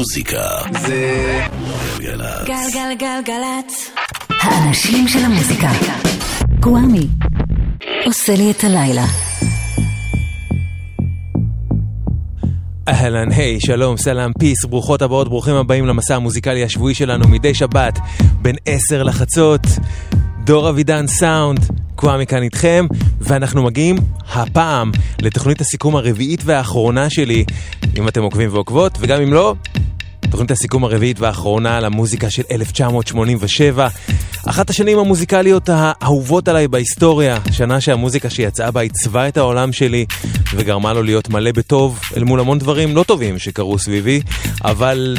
המוזיקה זה גלגלצ. גלגלגלגלצ. האנשים של המוזיקה. גוואמי. עושה לי את הלילה. אהלן, היי, שלום, סלאם, פיס, ברוכות הבאות, ברוכים הבאים למסע המוזיקלי השבועי שלנו מדי שבת, בין 10 לחצות. דור אבידן סאונד, קוואמי כאן איתכם, ואנחנו מגיעים הפעם לתוכנית הסיכום הרביעית והאחרונה שלי, אם אתם עוקבים ועוקבות, וגם אם לא, תוכנית הסיכום הרביעית והאחרונה על המוזיקה של 1987. אחת השנים המוזיקליות האהובות עליי בהיסטוריה, שנה שהמוזיקה שיצאה בה עיצבה את העולם שלי וגרמה לו להיות מלא בטוב אל מול המון דברים לא טובים שקרו סביבי, אבל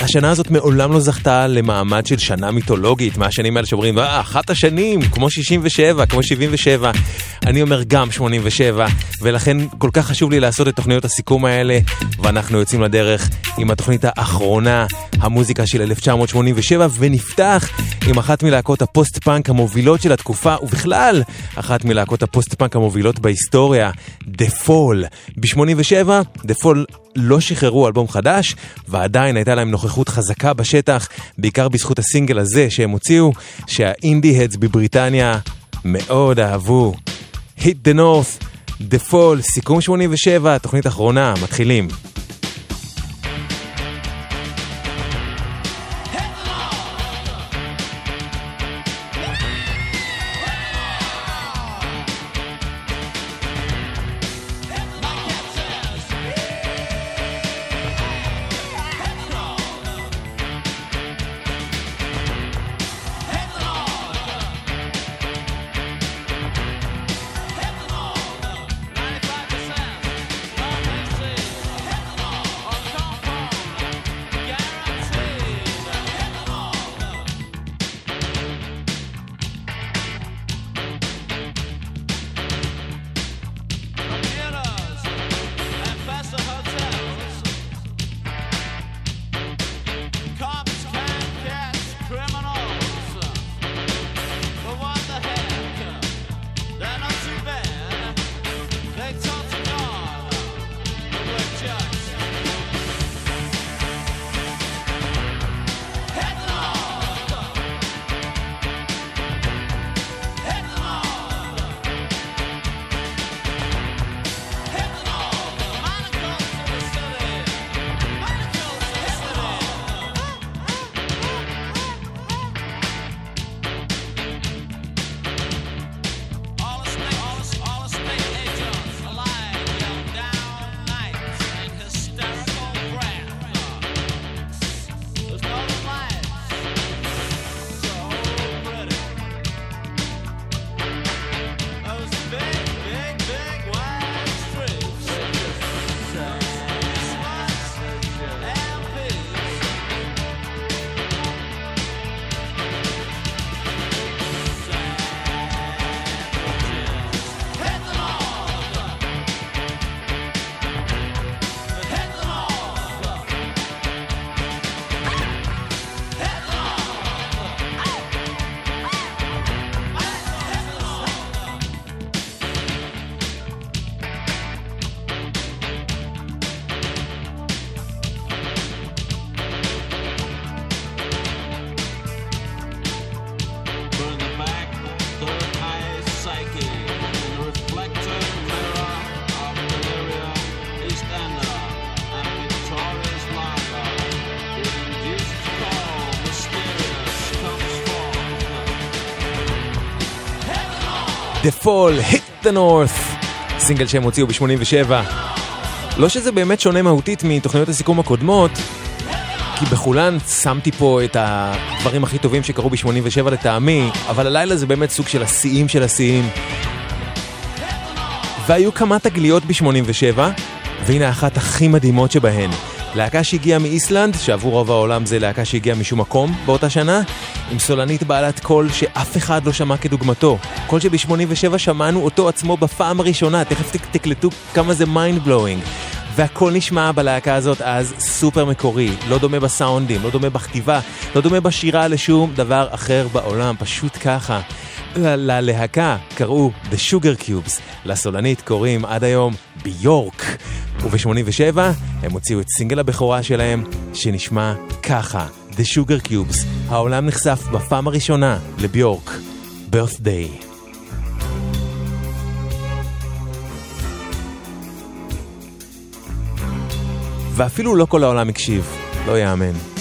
השנה הזאת מעולם לא זכתה למעמד של שנה מיתולוגית, מהשנים האלה שאומרים, אה, אחת השנים, כמו 67, כמו 77. אני אומר גם 87, ולכן כל כך חשוב לי לעשות את תוכניות הסיכום האלה, ואנחנו יוצאים לדרך עם התוכנית האחרונה, המוזיקה של 1987, ונפתח עם אחת מלהקות הפוסט-פאנק המובילות של התקופה, ובכלל, אחת מלהקות הפוסט-פאנק המובילות בהיסטוריה, The Fall. ב-87, The Fall לא שחררו אלבום חדש, ועדיין הייתה להם נוכחות חזקה בשטח, בעיקר בזכות הסינגל הזה שהם הוציאו, שהאינדי-הדס בבריטניה מאוד אהבו. Hit the North, The Fall, סיכום 87, תוכנית אחרונה, מתחילים. The Fall, Hit the North, סינגל שהם הוציאו ב-87. לא שזה באמת שונה מהותית מתוכניות הסיכום הקודמות, כי בכולן שמתי פה את הדברים הכי טובים שקרו ב-87 לטעמי, אבל הלילה זה באמת סוג של השיאים של השיאים. והיו כמה תגליות ב-87, והנה אחת הכי מדהימות שבהן. להקה שהגיעה מאיסלנד, שעבור רוב העולם זה להקה שהגיעה משום מקום באותה שנה, עם סולנית בעלת קול שאף אחד לא שמע כדוגמתו. קול שב-87 שמענו אותו עצמו בפעם הראשונה, תכף תק- תקלטו כמה זה mind blowing. והכל נשמע בלהקה הזאת אז סופר מקורי, לא דומה בסאונדים, לא דומה בכתיבה, לא דומה בשירה לשום דבר אחר בעולם, פשוט ככה. ללהקה קראו The Sugar Cubes, לסולנית קוראים עד היום ביורק. וב-87 הם הוציאו את סינגל הבכורה שלהם, שנשמע ככה, The Sugar Cubes. העולם נחשף בפעם הראשונה לביורק, birthday. ואפילו לא כל העולם הקשיב, לא יאמן.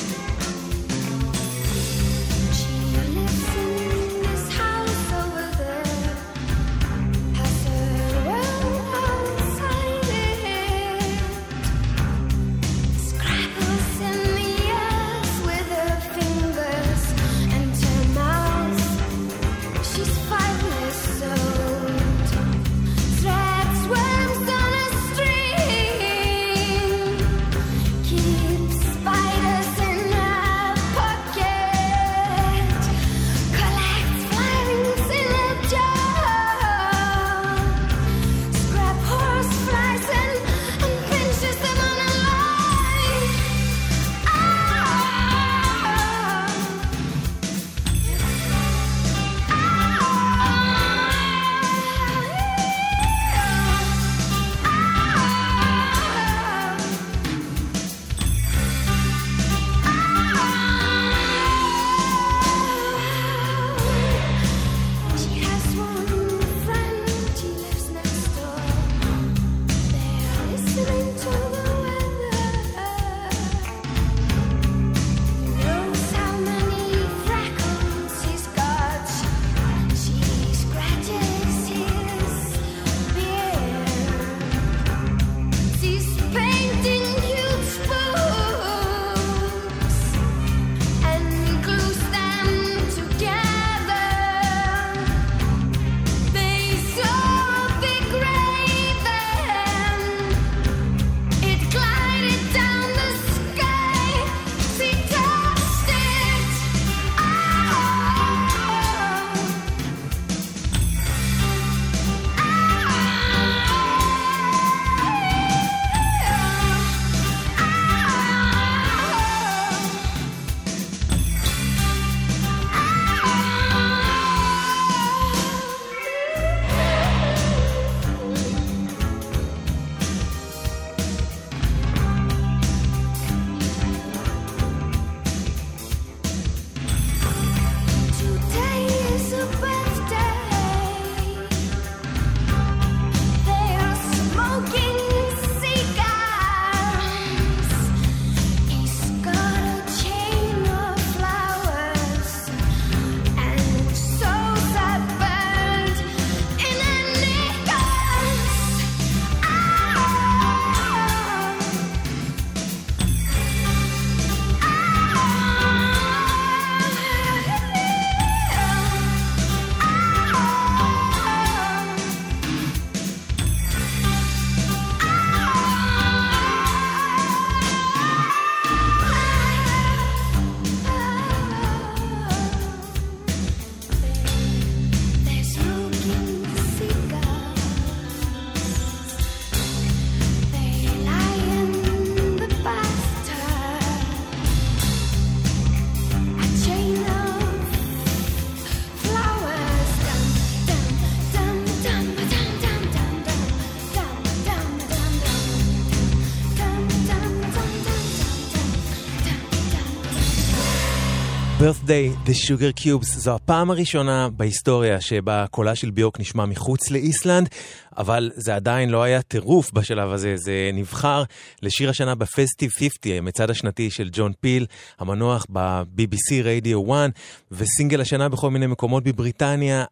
heures birthday The Sugar Cubes זו הפעם הראשונה בהיסטוריה שבה קולה של ביוק נשמע מחוץ לאיסלנד, אבל זה עדיין לא היה טירוף בשלב הזה, זה נבחר לשיר השנה בפסטיב 50, המצעד השנתי של ג'ון פיל, המנוח ב-BBC רדיו 1, וסינגל השנה בכל מיני מקומות בבריטניה,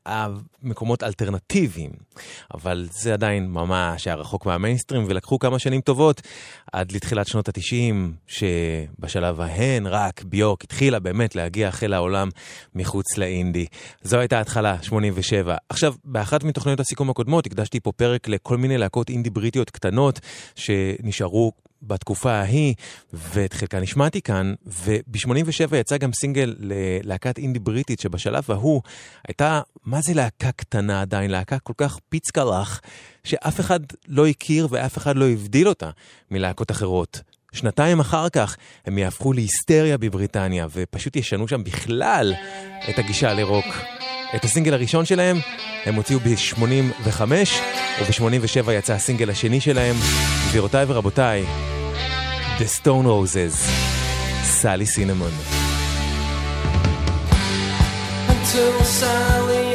מקומות אלטרנטיביים. אבל זה עדיין ממש היה רחוק מהמיינסטרים, ולקחו כמה שנים טובות עד לתחילת שנות ה-90, שבשלב ההן רק ביוק התחילה באמת להגיע חיל העולם מחוץ לאינדי. זו הייתה ההתחלה, 87. עכשיו, באחת מתוכניות הסיכום הקודמות הקדשתי פה פרק לכל מיני להקות אינדי בריטיות קטנות שנשארו בתקופה ההיא, ואת חלקן נשמעתי כאן, וב-87 יצא גם סינגל ללהקת אינדי בריטית, שבשלב ההוא הייתה, מה זה להקה קטנה עדיין? להקה כל כך פיצקלח, שאף אחד לא הכיר ואף אחד לא הבדיל אותה מלהקות אחרות. שנתיים אחר כך הם יהפכו להיסטריה בבריטניה, ופשוט ישנו שם בכלל את הגישה לרוק. את הסינגל הראשון שלהם הם הוציאו ב-85, וב-87 יצא הסינגל השני שלהם. גבירותיי ורבותיי, The Stone Roses, סלי סינמון. Until Sally,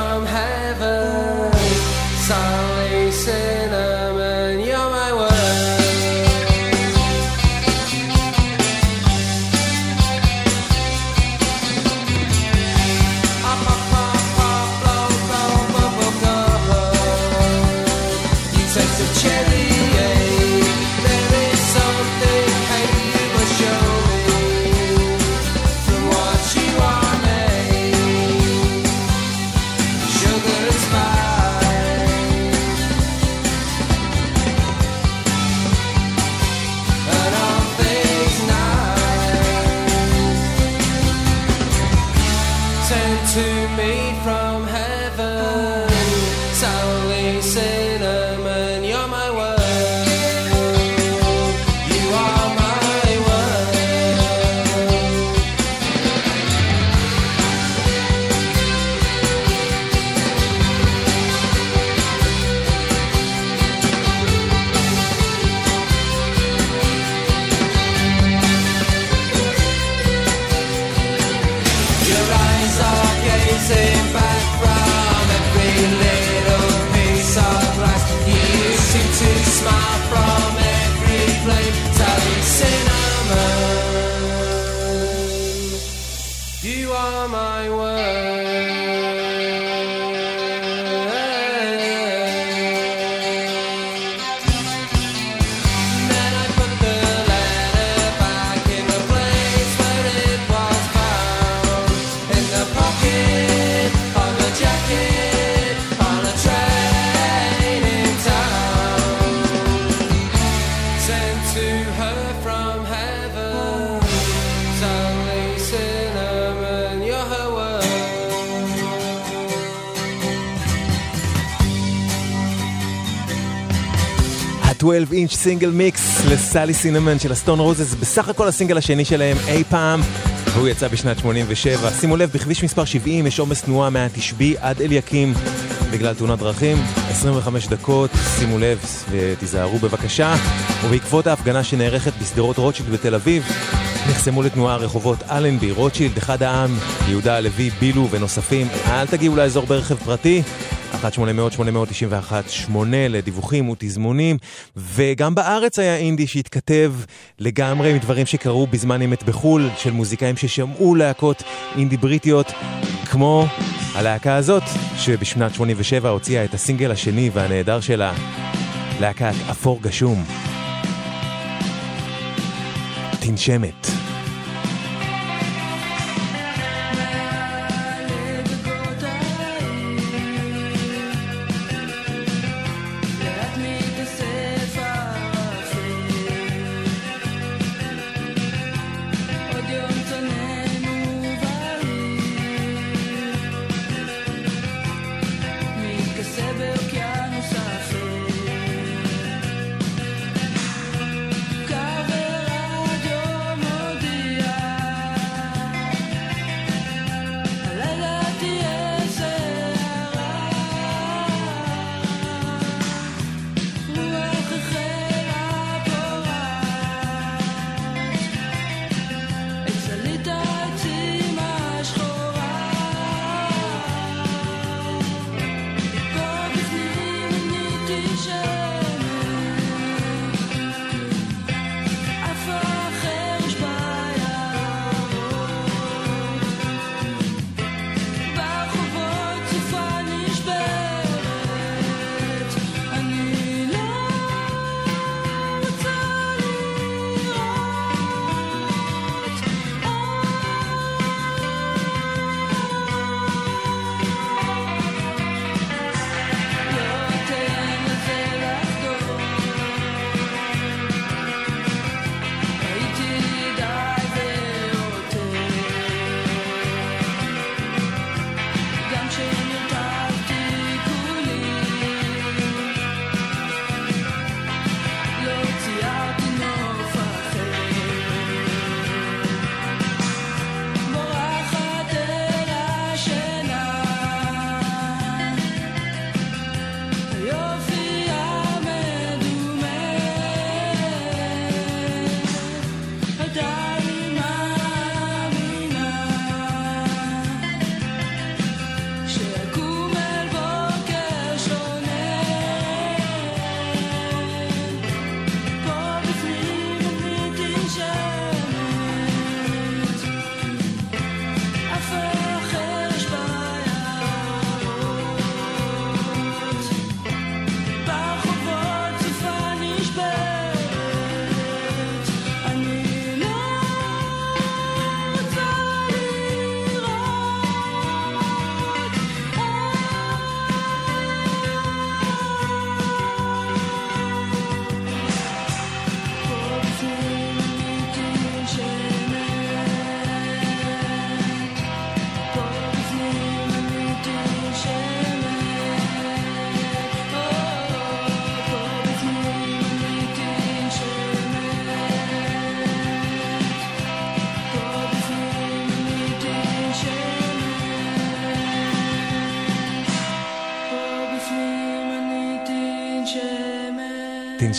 from heaven. Sally אינץ' סינגל מיקס לסלי סינמן של הסטון רוזס, בסך הכל הסינגל השני שלהם אי פעם, והוא יצא בשנת 87. שימו לב, בכביש מספר 70 יש עומס תנועה מהתשבי עד אליקים בגלל תאונת דרכים, 25 דקות, שימו לב ותיזהרו בבקשה. ובעקבות ההפגנה שנערכת בשדרות רוטשילד בתל אביב, נחסמו לתנועה רחובות אלנבי, רוטשילד, אחד העם, יהודה הלוי, בילו ונוספים. אל תגיעו לאזור ברכב פרטי. 1-800-891-8 לדיווחים ותזמונים, וגם בארץ היה אינדי שהתכתב לגמרי מדברים שקרו בזמן אמת בחו"ל, של מוזיקאים ששמעו להקות אינדי בריטיות, כמו הלהקה הזאת, שבשנת 87 הוציאה את הסינגל השני והנהדר שלה, להקת אפור גשום. תנשמת.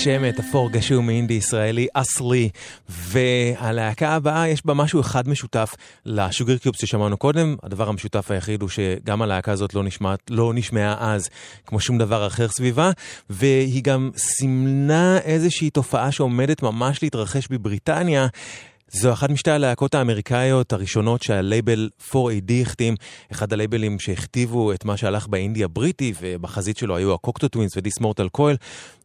את אפור גשום מאינדי ישראלי אסלי, והלהקה הבאה יש בה משהו אחד משותף ל Sugar Cubes ששמענו קודם, הדבר המשותף היחיד הוא שגם הלהקה הזאת לא, נשמעת, לא נשמעה אז כמו שום דבר אחר סביבה, והיא גם סימנה איזושהי תופעה שעומדת ממש להתרחש בבריטניה. זו אחת משתי הלהקות האמריקאיות הראשונות שהלייבל 4AD החתים, אחד הלייבלים שהכתיבו את מה שהלך באינדי הבריטי, ובחזית שלו היו ה Cocteau Twins ו This Mortal Coil,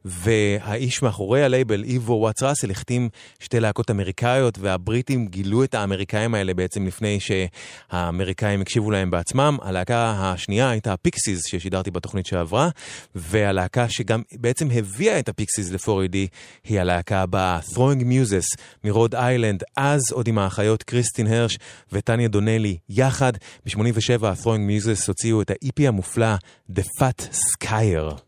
והאיש מאחורי הלייבל, איבו וואטס ראסל, החתים שתי להקות אמריקאיות, והבריטים גילו את האמריקאים האלה בעצם לפני שהאמריקאים הקשיבו להם בעצמם. הלהקה השנייה הייתה ה Pixies ששידרתי בתוכנית שעברה, והלהקה שגם בעצם הביאה את ה Pixies ל-4AD היא הלהקה הבאה, Throwing Muses מרוד איילנד, אז עוד עם האחיות קריסטין הרש וטניה דונלי יחד. ב-87 ה-Throwing Muses הוציאו את ה-EP המופלא The Fat Skyer.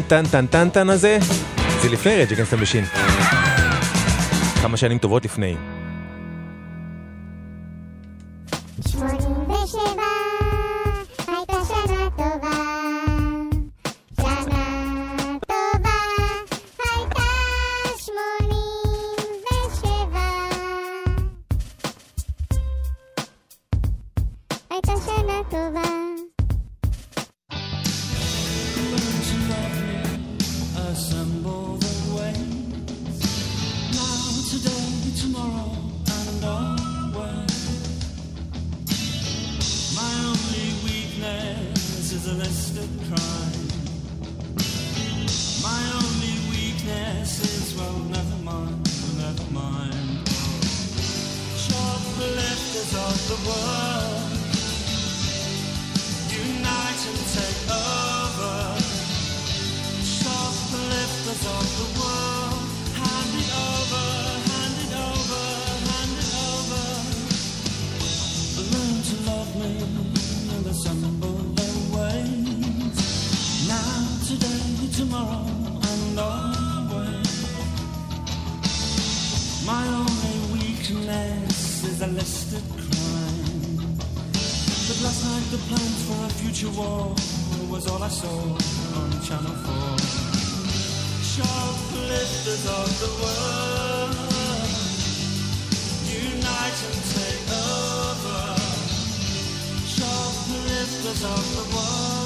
הטן טן טן טן טן הזה, זה לפני Rage Against The Machine. כמה שנים טובות לפני. Future war was all I saw on Channel 4. Shoplifters of the world, unite and take over. shoplifters of the world,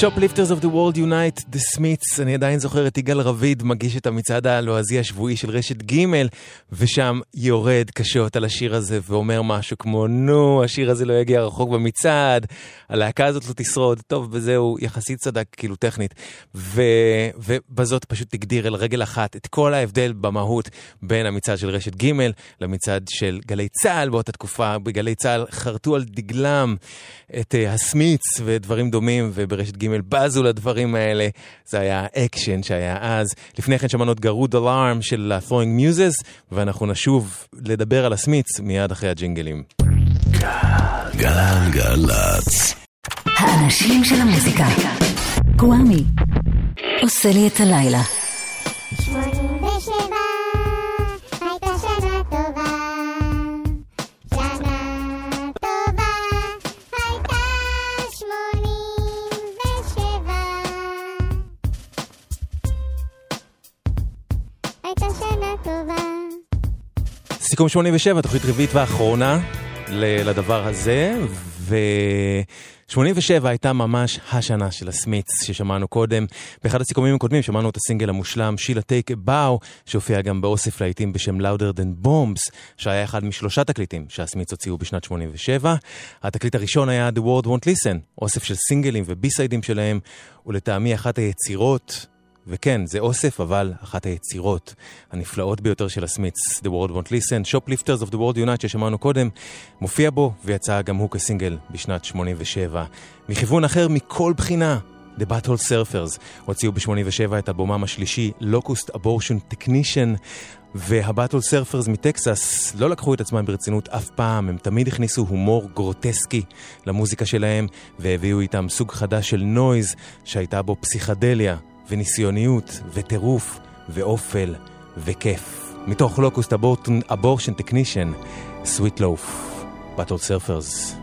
Shoplifters of the World Unite, The Smiths, אני עדיין זוכר את יגאל רביד מגיש את המצעד הלועזי השבועי של רשת ג' ושם יורד קשות על השיר הזה ואומר משהו כמו נו, השיר הזה לא יגיע רחוק במצעד, הלהקה הזאת לא תשרוד, טוב, בזה הוא יחסית צדק, כאילו טכנית, ו, ובזאת פשוט הגדיר על רגל אחת את כל ההבדל במהות בין המצעד של רשת ג' למצעד של גלי צה"ל באותה תקופה, בגלי צה"ל חרטו על דגלם את uh, ה Smiths ודברים דומים, וברשת ג' בזו לדברים האלה. זה היה האקשן שהיה אז. לפני כן שמענו את Garoux des Larmes של ה- Throwing Muses, ואנחנו נשוב לדבר על ה Smiths מיד אחרי הג'ינגלים. גלגלצ. האנשים של המוזיקה. קוואמי. עושה לי את הלילה. סיכום 87, תוכנית רביעית ואחרונה לדבר הזה, ו-87 הייתה ממש השנה של הסמיץ ששמענו קודם. באחד הסיכומים הקודמים שמענו את הסינגל המושלם, שילה טייק באו, שהופיע גם באוסף להיטים בשם Louder Than Bombs, שהיה אחד משלושה תקליטים שהסמיץ הוציאו בשנת 87. התקליט הראשון היה The World Won't Listen, אוסף של סינגלים ובי-סיידים שלהם, ולטעמי אחת היצירות וכן, זה אוסף, אבל אחת היצירות הנפלאות ביותר של הסמיץ, The World Won't Listen, Shoplifters of the World Unite ששמענו קודם, מופיע בו ויצא גם הוא כסינגל בשנת 87. מכיוון אחר מכל בחינה, The Battle Surfers הוציאו ב-87 את אלבומם השלישי, Locust Abortion Technician, והבטל סרפרס מטקסס לא לקחו את עצמם ברצינות אף פעם, הם תמיד הכניסו הומור גרוטסקי למוזיקה שלהם, והביאו איתם סוג חדש של נויז שהייתה בו פסיכדליה וניסיוניות וטירוף ואופל וכיף. מתוך לוקוסט אבורשן טכנישן, סוויט לוף, באטל סרפרס.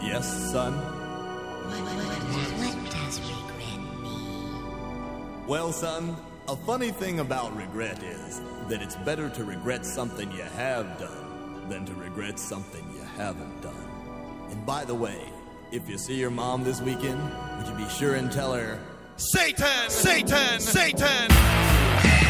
Yes, son. Well, son, a funny thing about regret is that it's better to regret something you have done than to regret something you haven't done. And by the way, if you see your mom this weekend, would you be sure and tell her, Satan! Satan! Satan!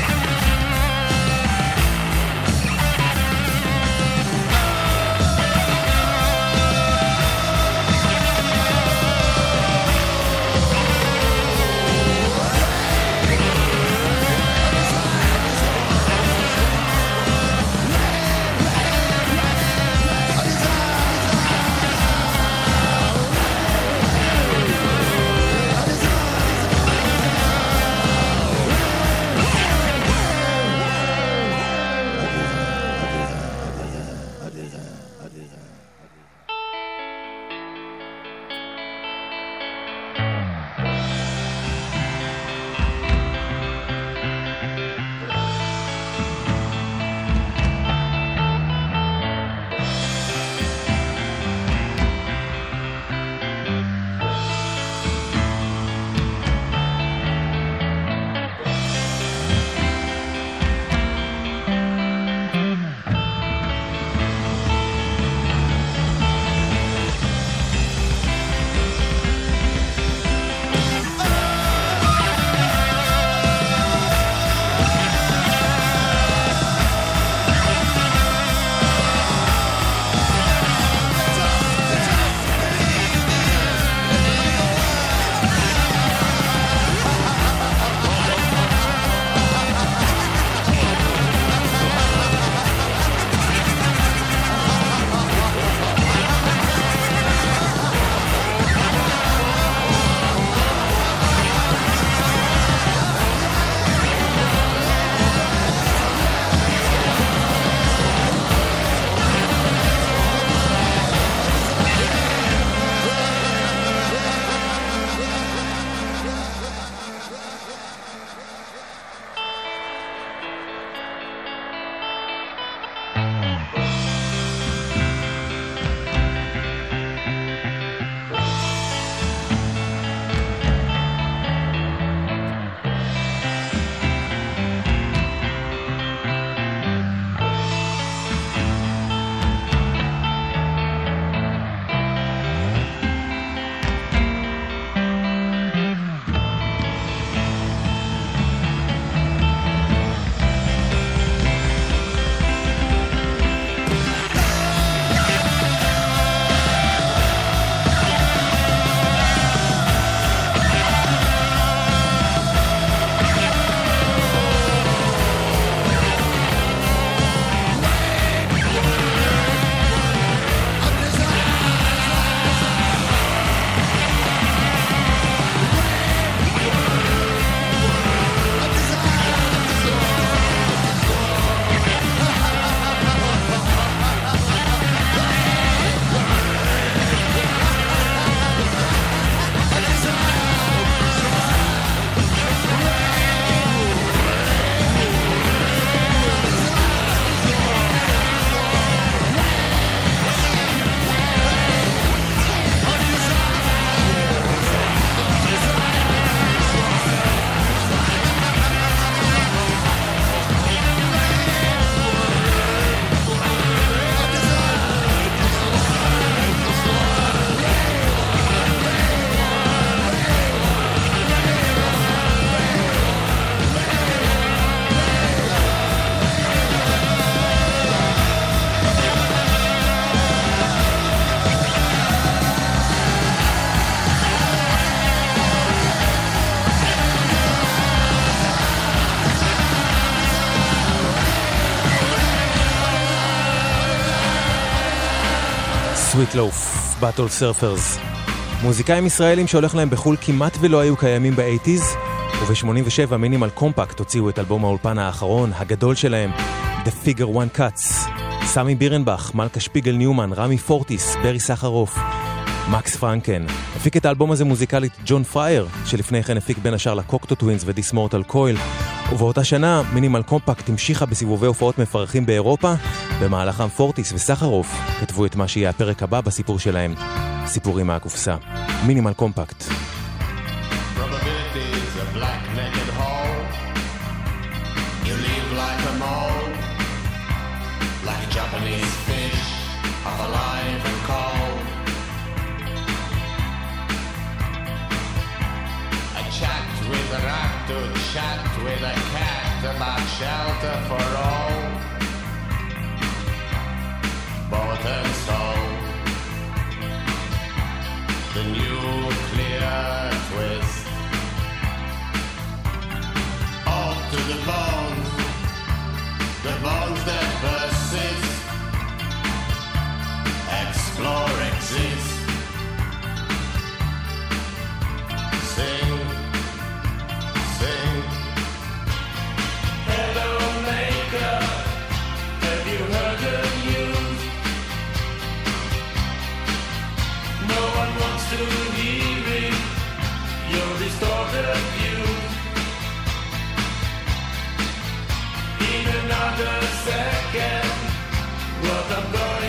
Sweat Loaf, Butthole Surfers. מוזיקאים ישראלים שהולך להם בחו"ל כמעט ולא היו קיימים באייטיז, וב-87 מינימל קומפקט הוציאו את אלבום האולפן האחרון, הגדול שלהם, The Figure One Cuts. סמי בירנבך, מלכה שפיגל ניומן, רמי פורטיס, ברי סחרוף, מקס פרנקן. הפיק את האלבום הזה מוזיקלית ג'ון פרייר, שלפני כן הפיק בין השאר ל Cocteau Twins ו This Mortal Coil. ובאותה שנה מינימל קומפקט המשיכה בסיבובי הופעות מפרכים באירופה, במהלכם פורטיס וסחרוף כתבו את מה שיהיה הפרק הבא בסיפור שלהם, סיפורים מהקופסה. מינימל קומפקט. Probability shelter for all, both and soul. The nuclear twist. Up to the bones, the bones that persist. Explore, to hear. Your distorted view. In another second, what I'm going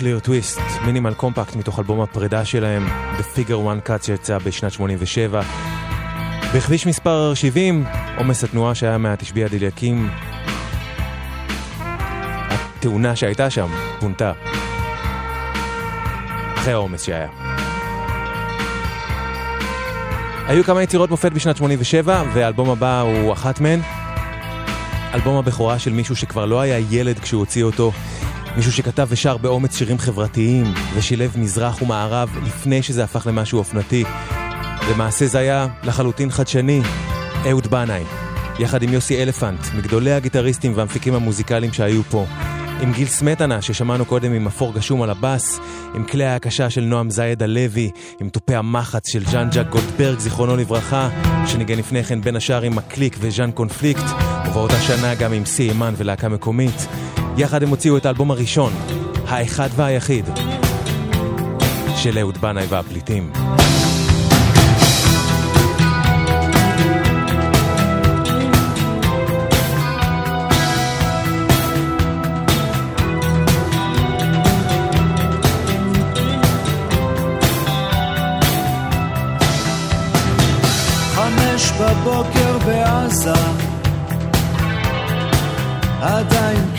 Nuclear Twist, מינימל קומפקט מתוך אלבום הפרידה שלהם, The Figure One Cut שיצא בשנת 87. בכביש מספר 70, עומס התנועה שהיה מהתשביע דליקים, התאונה שהייתה שם פונתה. אחרי העומס שהיה. היו כמה יצירות מופת בשנת 87, והאלבום הבא הוא אחת מהן. אלבום הבכורה של מישהו שכבר לא היה ילד כשהוא הוציא אותו, מישהו שכתב ושר באומץ שירים חברתיים, ושילב מזרח ומערב לפני שזה הפך למשהו אופנתי. למעשה זה היה לחלוטין חדשני, אהוד בנאי, יחד עם יוסי אלפנט, מגדולי הגיטריסטים והמפיקים המוזיקליים שהיו פה. עם גיל סמטנה, ששמענו קודם עם אפור גשום על הבאס, עם כלי ההקשה של נועם זייד הלוי, עם תופי המחץ של ז'אן ג'ק גולדברג, זיכרונו לברכה, שניגן לפני כן בין השאר עם מקליק וז'אן קונפליקט, ובאותה שנה גם עם סי אימן ולהקה מקומית. יחד הם הוציאו את האלבום הראשון, האחד והיחיד, של אהוד בנאי והפליטים. בבוקר בעזה עדיין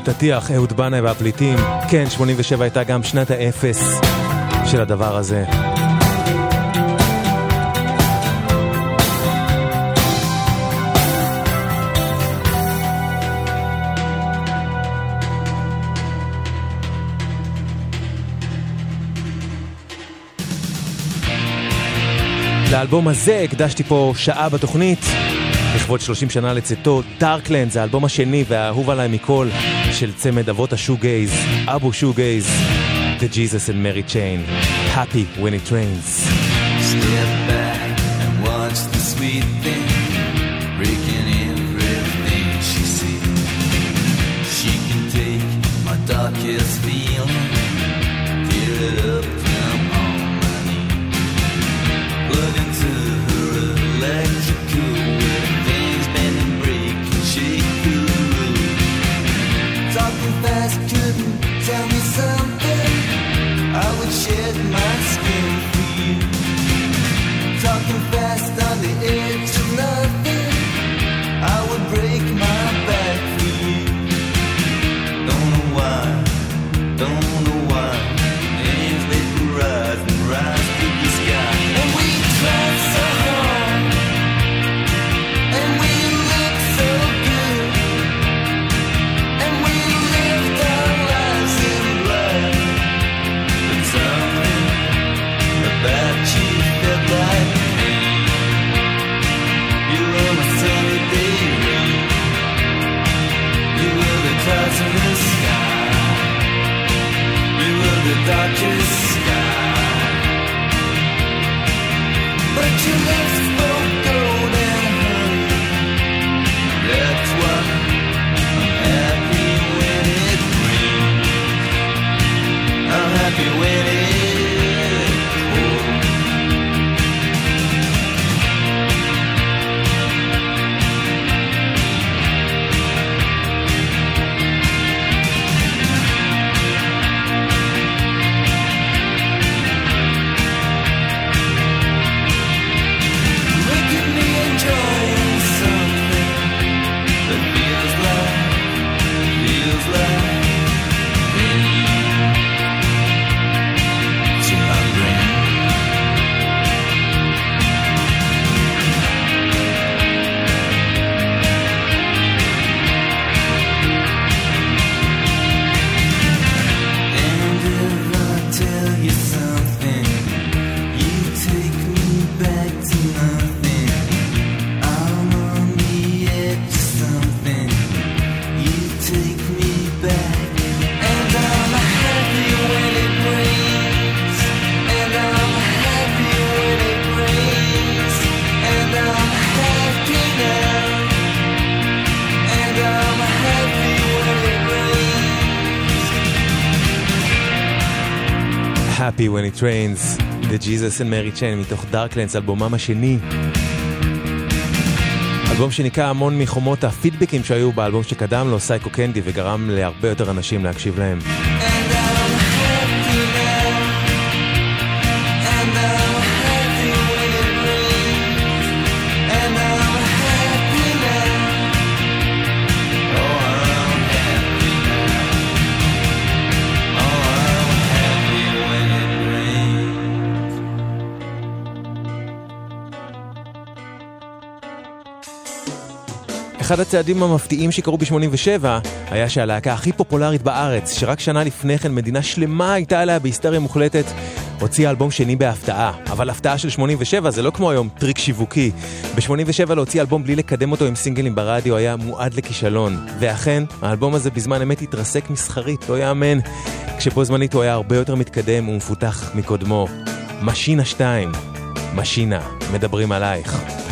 ותטיח, אהוד בנאי והפליטים. כן, 87 הייתה גם שנת האפס של הדבר הזה. לאלבום הזה הקדשתי פה שעה בתוכנית. לכבוד 30 שנה לצאתו, דארקלנד זה האלבום השני והאהוב עליי מכל. של צמד אבות השו-גייז, אבו שו-גייז, The Jesus and Mary Chain, Happy When It Rains. Happy When It Rains, The Jesus and Mary Chain מתוך דארקלנדס, אלבומם השני. אלבום שניקה המון מחומות הפידבקים שהיו באלבום שקדם לו, סייקו קנדי, וגרם להרבה יותר אנשים להקשיב להם. אחד הצעדים המפתיעים שקרו ב-87 היה שהלהקה הכי פופולרית בארץ, שרק שנה לפני כן מדינה שלמה הייתה עליה בהיסטריה מוחלטת, הוציאה אלבום שני בהפתעה. אבל הפתעה של 87 זה לא כמו היום טריק שיווקי. ב-87 להוציא אלבום בלי לקדם אותו עם סינגלים ברדיו היה מועד לכישלון. ואכן, האלבום הזה בזמן אמת התרסק מסחרית, לא יאמן. כשבו זמנית הוא היה הרבה יותר מתקדם ומפותח מקודמו. משינה 2, משינה, מדברים עלייך.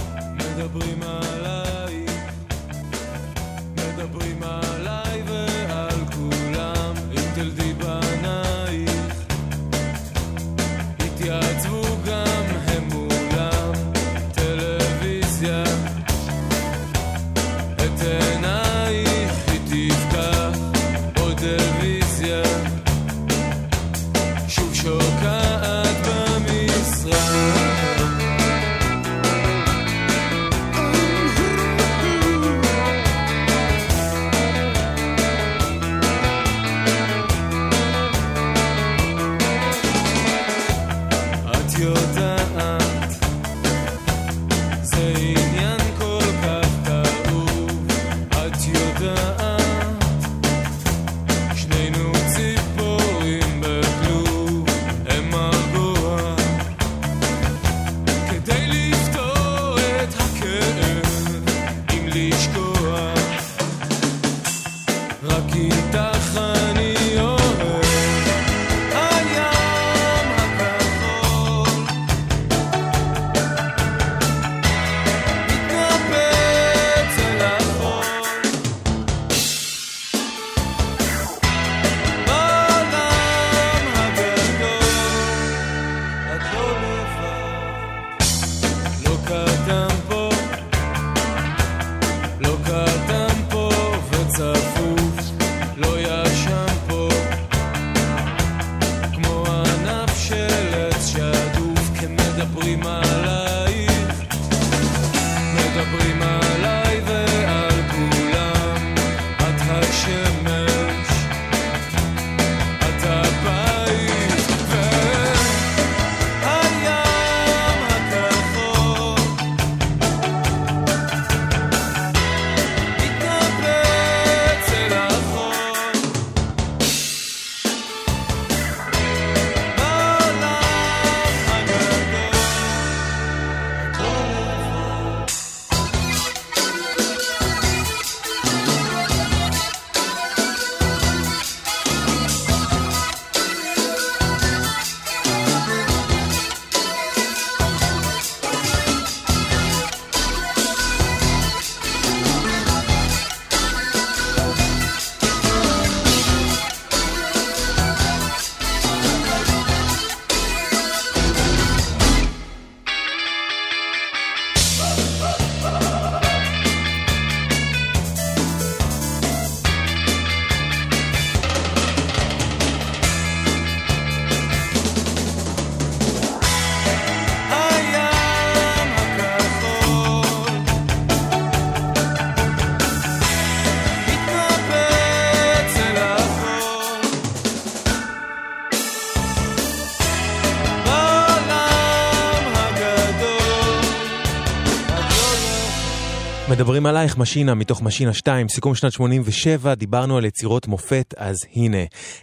מדברים עלייך משינה מתוך משינה 2, סיכום שנת 87, דיברנו על יצירות מופת, אז הנה,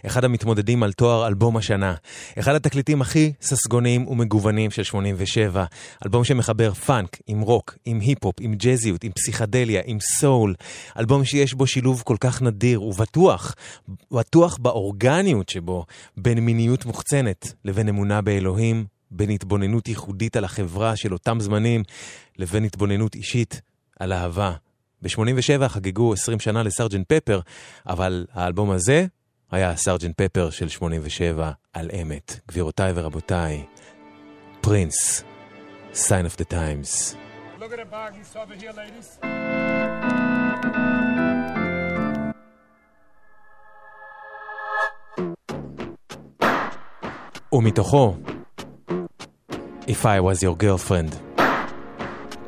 אחד המתמודדים על תואר אלבום השנה. אחד התקליטים הכי ססגוניים ומגוונים של 87. אלבום שמחבר פאנק עם רוק, עם היפ-הופ, עם ג'אזיות, עם פסיכדליה, עם סול. אלבום שיש בו שילוב כל כך נדיר ובטוח, בטוח באורגניות שבו, בין מיניות מוחצנת לבין אמונה באלוהים, בין התבוננות ייחודית על החברה של אותם זמנים, לבין התבוננות אישית על אהבה. ב-87 חגגו 20 שנה לסרג'נט פפר, אבל האלבום הזה היה סרג'נט פפר של 87 על אמת. גבירותיי ורבותיי, פרינס, sign of the times. Look at the boggies over here, ladies. ומתוכו, If I was your girlfriend,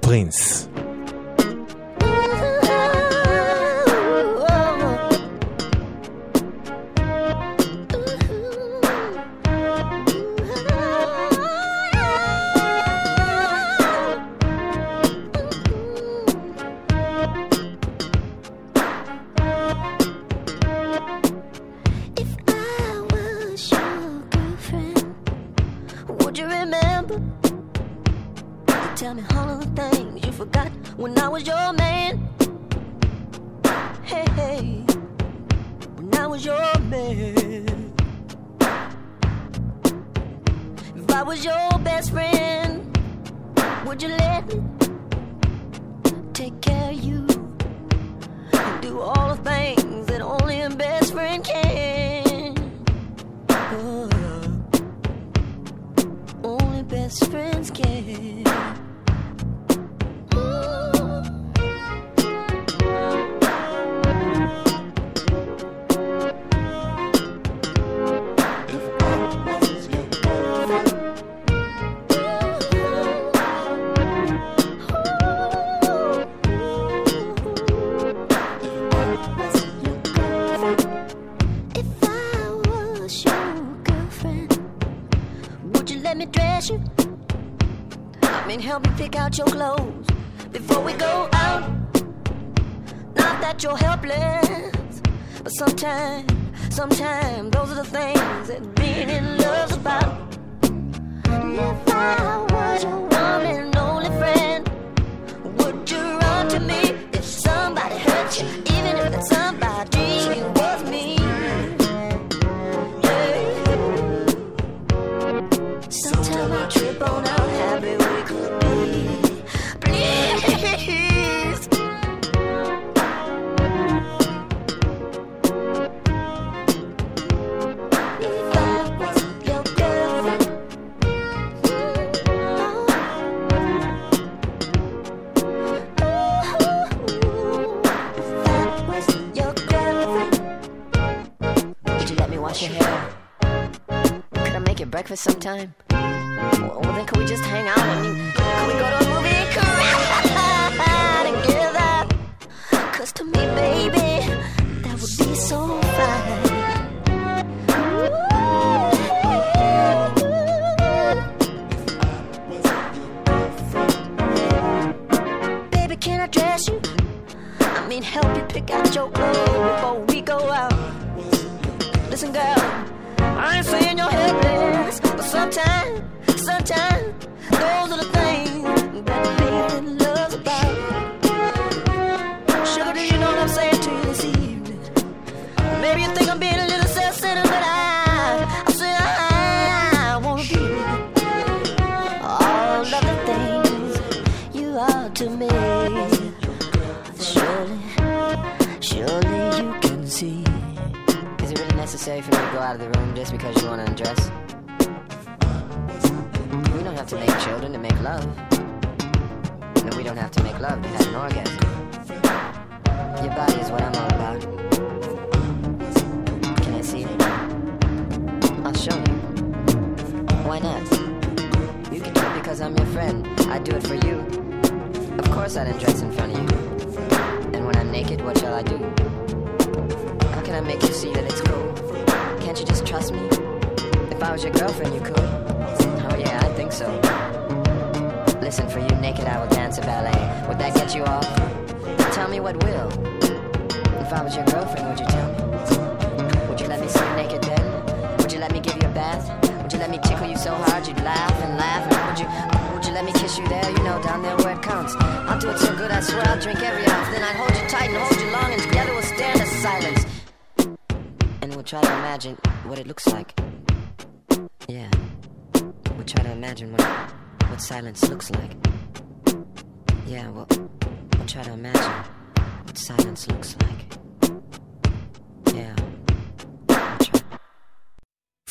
פרינס. Those are the things that being in love's about. If I was your breakfast sometime? Well, then could we just hang out and you, could we go to a movie together? Cause to me, baby, that would be so fine. Baby, can I dress you? I mean, help you pick out your clothes before we go out. Listen, girl, I ain't saying you're helpless, sometimes, those are the things that being love's about. Sugar, do you know what I'm saying to you this evening? Maybe you think I'm being a little self-centered, but I, I say I, wanna all of the things you are to me. Surely, surely you can see. Is it really necessary for me to go out of the room just because you want to undress? To make children to make love. And we don't have to make love to have an orgasm. Your body is what I'm all about. Can I see it? I'll show you. Why not? You can do it because I'm your friend. I'd do it for you. Of course I'd undress in front of you. And when I'm naked, what shall I do? How can I make you see that it's cool? Can't you just trust me? If I was your girlfriend, you could. Think so. Listen, for you naked, I will dance a ballet. Would that get you off? Tell me what will. If I was your girlfriend, would you tell me? Would you let me sleep naked then? Would you let me give you a bath? Would you let me tickle you so hard you'd laugh and laugh? And would you, would you let me kiss you there? You know, down there where it counts. I'll do it so good, I swear I'll drink every ounce. Then I'd hold you tight and hold you long, and together we'll stand in silence. And we'll try to imagine what it looks like. Try to imagine what, what silence looks like. Yeah, well, we'll try to imagine what silence looks like.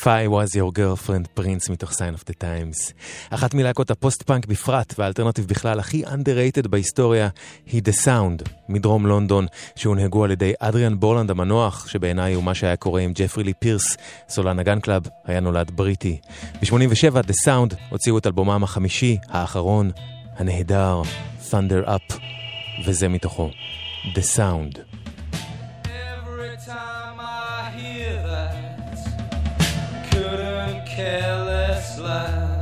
I was your girlfriend, פרינס מתוך sign of the times. אחת מלהקות הפוסט-פאנק בפרט והאלטרנטיב בכלל הכי underrated בהיסטוריה היא The Sound מדרום לונדון, שהונהגו על ידי אדריאן בורלנד המנוח, שבעיניי הוא מה שהיה קורה עם ג'פרי לי פירס, סולן ה Gun Club, היה נולד בריטי. ב-87 The Sound הוציאו את אלבומם החמישי, האחרון, הנהדר, Thunder Up, וזה מתוכו, The Sound. last laugh.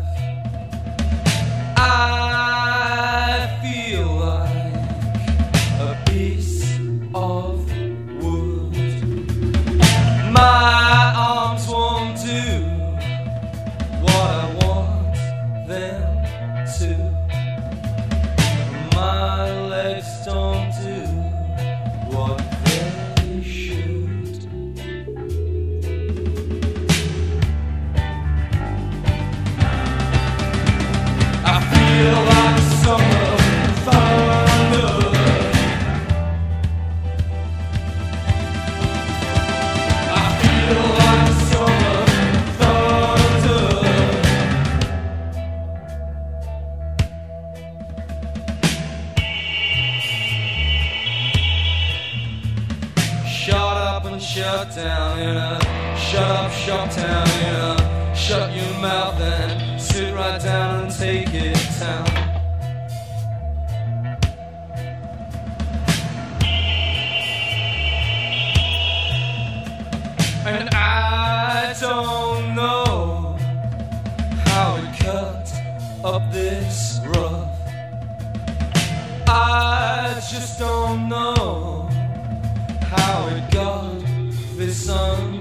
Shut up, shut down a shut your mouth and sit right down and take it down. And I don't know how it cut up this rough. I just don't know how it got this unjust.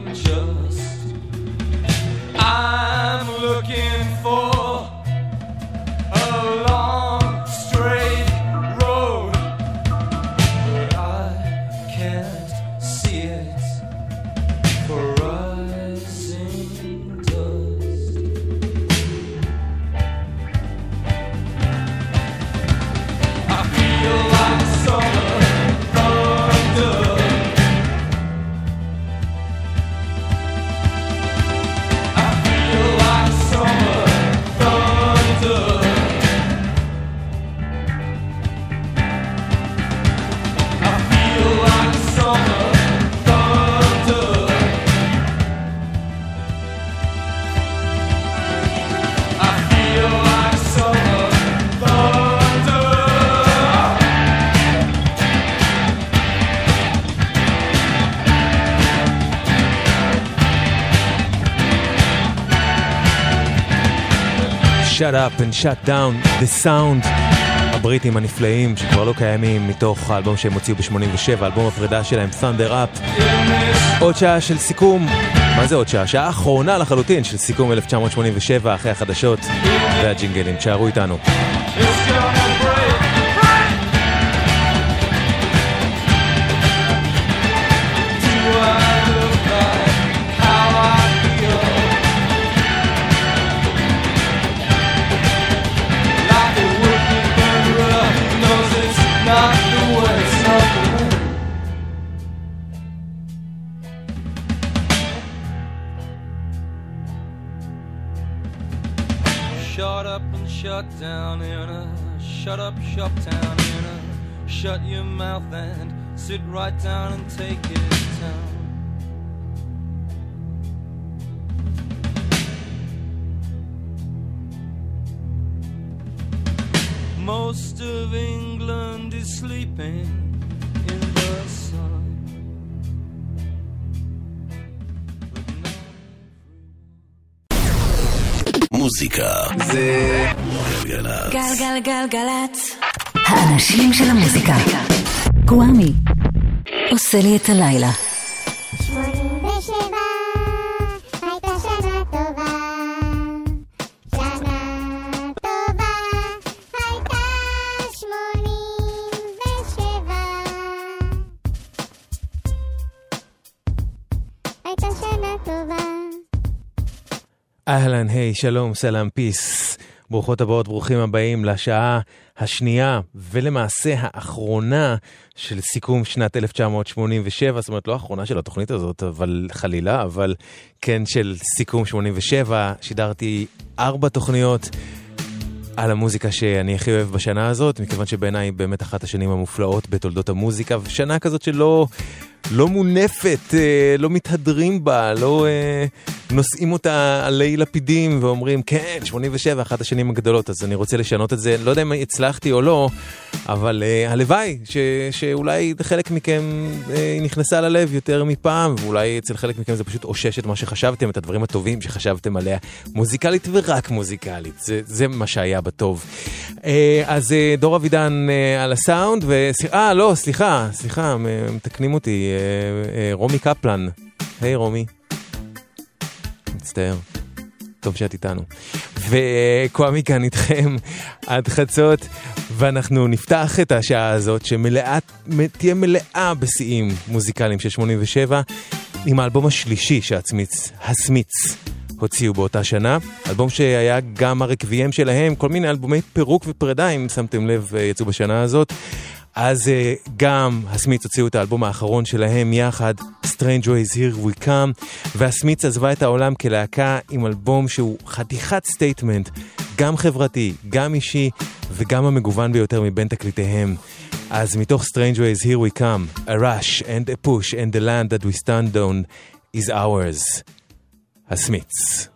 Shut up and shut down the sound הבריטים הנפלאים שכבר לא קיימים מתוך האלבום שהם הוציאו ב-87, אלבום הפרידה שלהם Thunder Up. עוד שעה של סיכום, מה זה עוד שעה? שעה אחרונה לחלוטין של סיכום 1987 אחרי החדשות והג'ינגלים, תשארו איתנו. Shut down in a shut up, shut down in a shut your mouth and sit right down and take it down. Most of England is sleeping מוזיקה זה גלגלצ. גלגלגלגלצ. האנשים של המוזיקה. גוואמי. עושה לי את הלילה. אהלן, היי, שלום, סלאם, פיס. ברוכות הבאות, ברוכים הבאים לשעה השנייה ולמעשה האחרונה של סיכום שנת 1987, זאת אומרת לא האחרונה של התוכנית הזאת, אבל חלילה, אבל כן של סיכום 87, שידרתי ארבע תוכניות. על המוזיקה שאני הכי אוהב בשנה הזאת, מכיוון שבעיניי באמת אחת השנים המופלאות בתולדות המוזיקה, ושנה כזאת שלא לא מונפת, אה, לא מתהדרים בה, לא אה, נושאים אותה עלי לפידים ואומרים, כן, 87, אחת השנים הגדולות, אז אני רוצה לשנות את זה, לא יודע אם הצלחתי או לא, אבל אה, הלוואי ש, שאולי חלק מכם נכנסה ללב יותר מפעם, ואולי אצל חלק מכם זה פשוט אושש את מה שחשבתם, את הדברים הטובים שחשבתם עליה, מוזיקלית ורק מוזיקלית, זה, זה מה שהיה בטוב. אז דור אבידן על הסאונד, ו... אה, לא, סליחה, סליחה, מתקנים אותי, רומי קפלן. היי רומי. מצטער. טוב שאת איתנו. וקוואמי כאן איתכם עד חצות, ואנחנו נפתח את השעה הזאת שמלאה, תהיה מלאה בשיאים מוזיקליים של 87, עם האלבום השלישי שהסמיץ, הסמיץ, הוציאו באותה שנה. אלבום שהיה גם הרקביהם שלהם, כל מיני אלבומי פירוק ופרידה, אם שמתם לב, אה, יצאו בשנה הזאת. אז אה, גם ה Smiths הוציאו את האלבום האחרון שלהם יחד, Strangeways Here We Come, וה Smiths עזבה את העולם כלהקה עם אלבום שהוא חתיכת statement, גם חברתי, גם אישי וגם המגוון ביותר מבין תקליטיהם. אז מתוך Strangeways Here We Come, a rush and a push and the land that we stand on is ours. ה Smiths.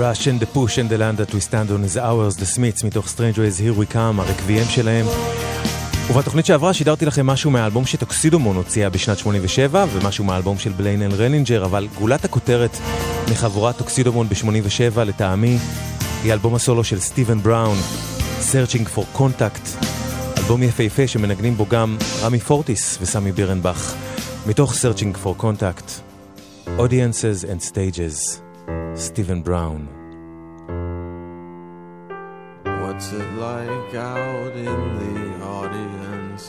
Rush and the push and the land that we stand on is ours, the Smiths, מתוך Strangeways Here We Come, הרקוויאם שלהם. ובתוכנית שעברה שידרתי לכם משהו מהאלבום ש Tuxedomoon הוציאה בשנת 87, ומשהו מהאלבום של בליין ל. ריינינג'ר, אבל גולת הכותרת מחבורת Tuxedomoon ב-87, לטעמי, היא אלבום הסולו של סטיבן בראון, Searching for Contact, אלבום יפהפה שמנגנים בו גם רמי פורטיס וסמי בירנבך, מתוך Searching for Contact, Audiences and Stages. סטיבן בראון. What's it like out in the audience?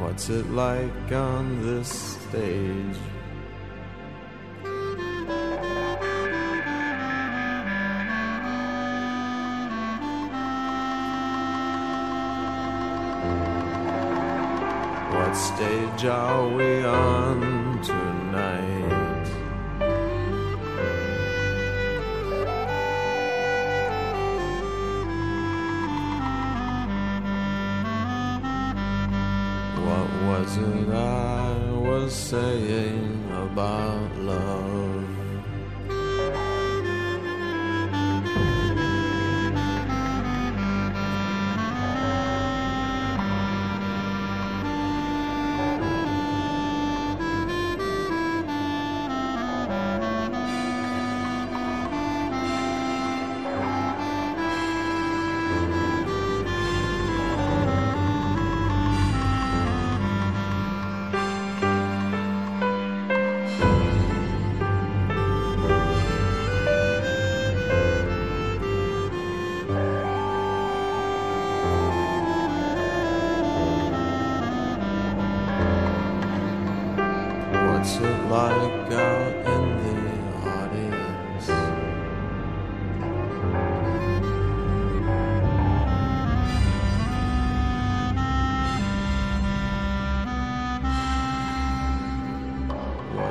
What's it like on this stage? stage are we on tonight? What was it I was saying about love?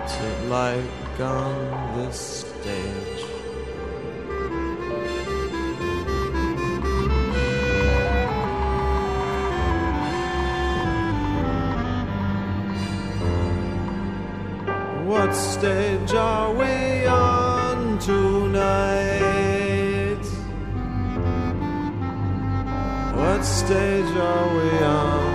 What's it like on this stage? What stage are we on tonight? What stage are we on?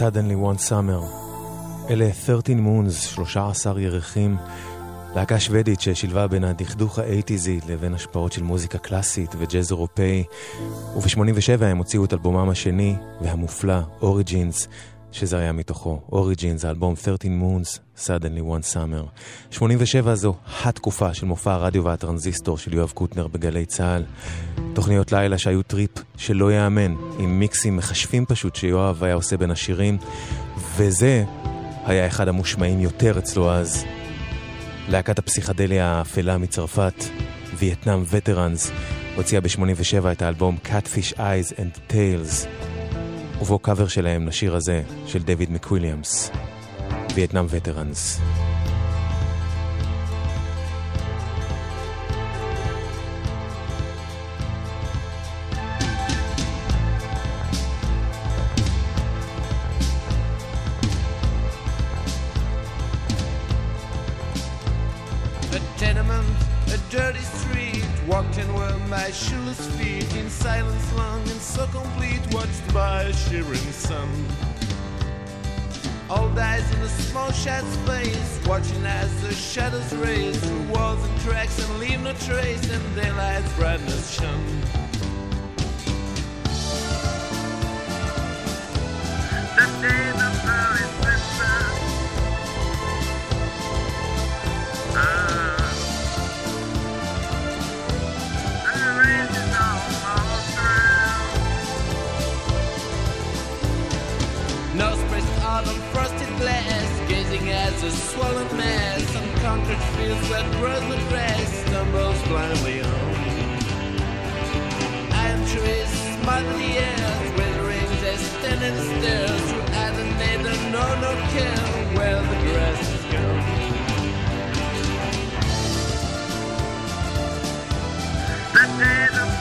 Suddenly One Summer. אלה 13 Moons, 13 ירחים. להקה שוודית ששילבה בין הדכדוך האייטיזי לבין השפעות של מוזיקה קלאסית וג'אז אירופאי. וב-87 הם הוציאו את אלבומם השני והמופלא, Origins, שזה היה מתוכו. Origins, האלבום 13 Moons, Suddenly One Summer. 87 זו התקופה של מופע הרדיו והטרנזיסטור של יואב קוטנר בגלי צה"ל. תוכניות לילה שהיו טריפ שלא ייאמן, עם מיקסים מכשפים פשוט שיואב היה עושה בין השירים, וזה היה אחד המושמעים יותר אצלו אז. להקת הפסיכדליה האפלה מצרפת, וייטנאם וטראנס, הוציאה ב-87 את האלבום Catfish Eyes and Tails, ובו קאבר שלהם לשיר הזה, של דויד מקוויליאמס, וייטנאם וטראנס. My shoeless feet, in silence long and so complete, watched by a shivering sun. All dies in a small shed space, watching as the shadows race through walls and cracks and leave no trace, and daylight's brightness shone. At swollen mass. Unconquered fields that grows the grass, stumbles blindly on. Iron trees smother the air, withering they stand and stare through and they don't know no care where the grass is gone. The days of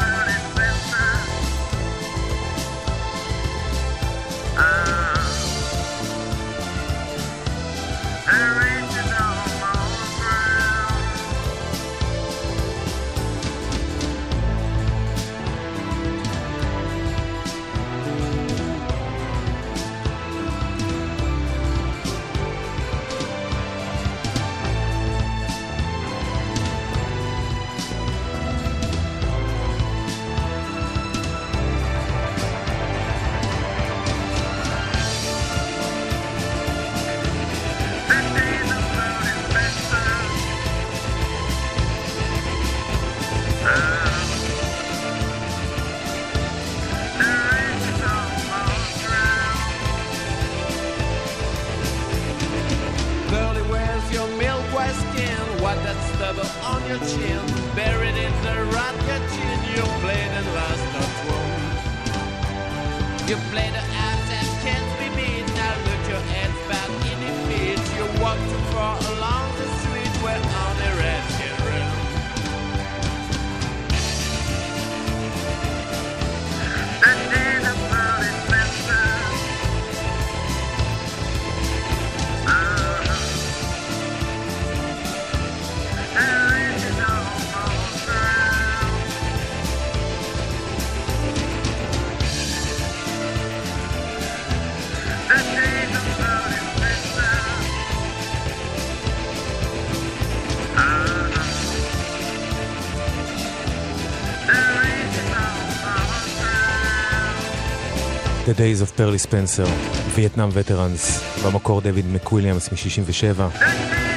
The Days of Pearly Spencer, וייטנאם וטראנס, במקור דויד מקוויליאמס מ-67.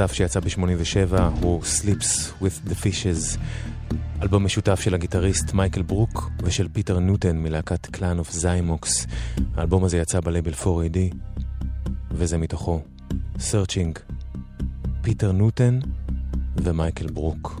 נוסף שיצא ב-87 הוא Sleeps with the Fishes. אלבום משותף של הגיטריסט מייקל ברוק ושל פיטר נוטן מלהקת Clan of Xymox. האלבום הזה יצא בלייבל 4AD וזה מתוכו Searching, פיטר נוטן ומייקל ברוק.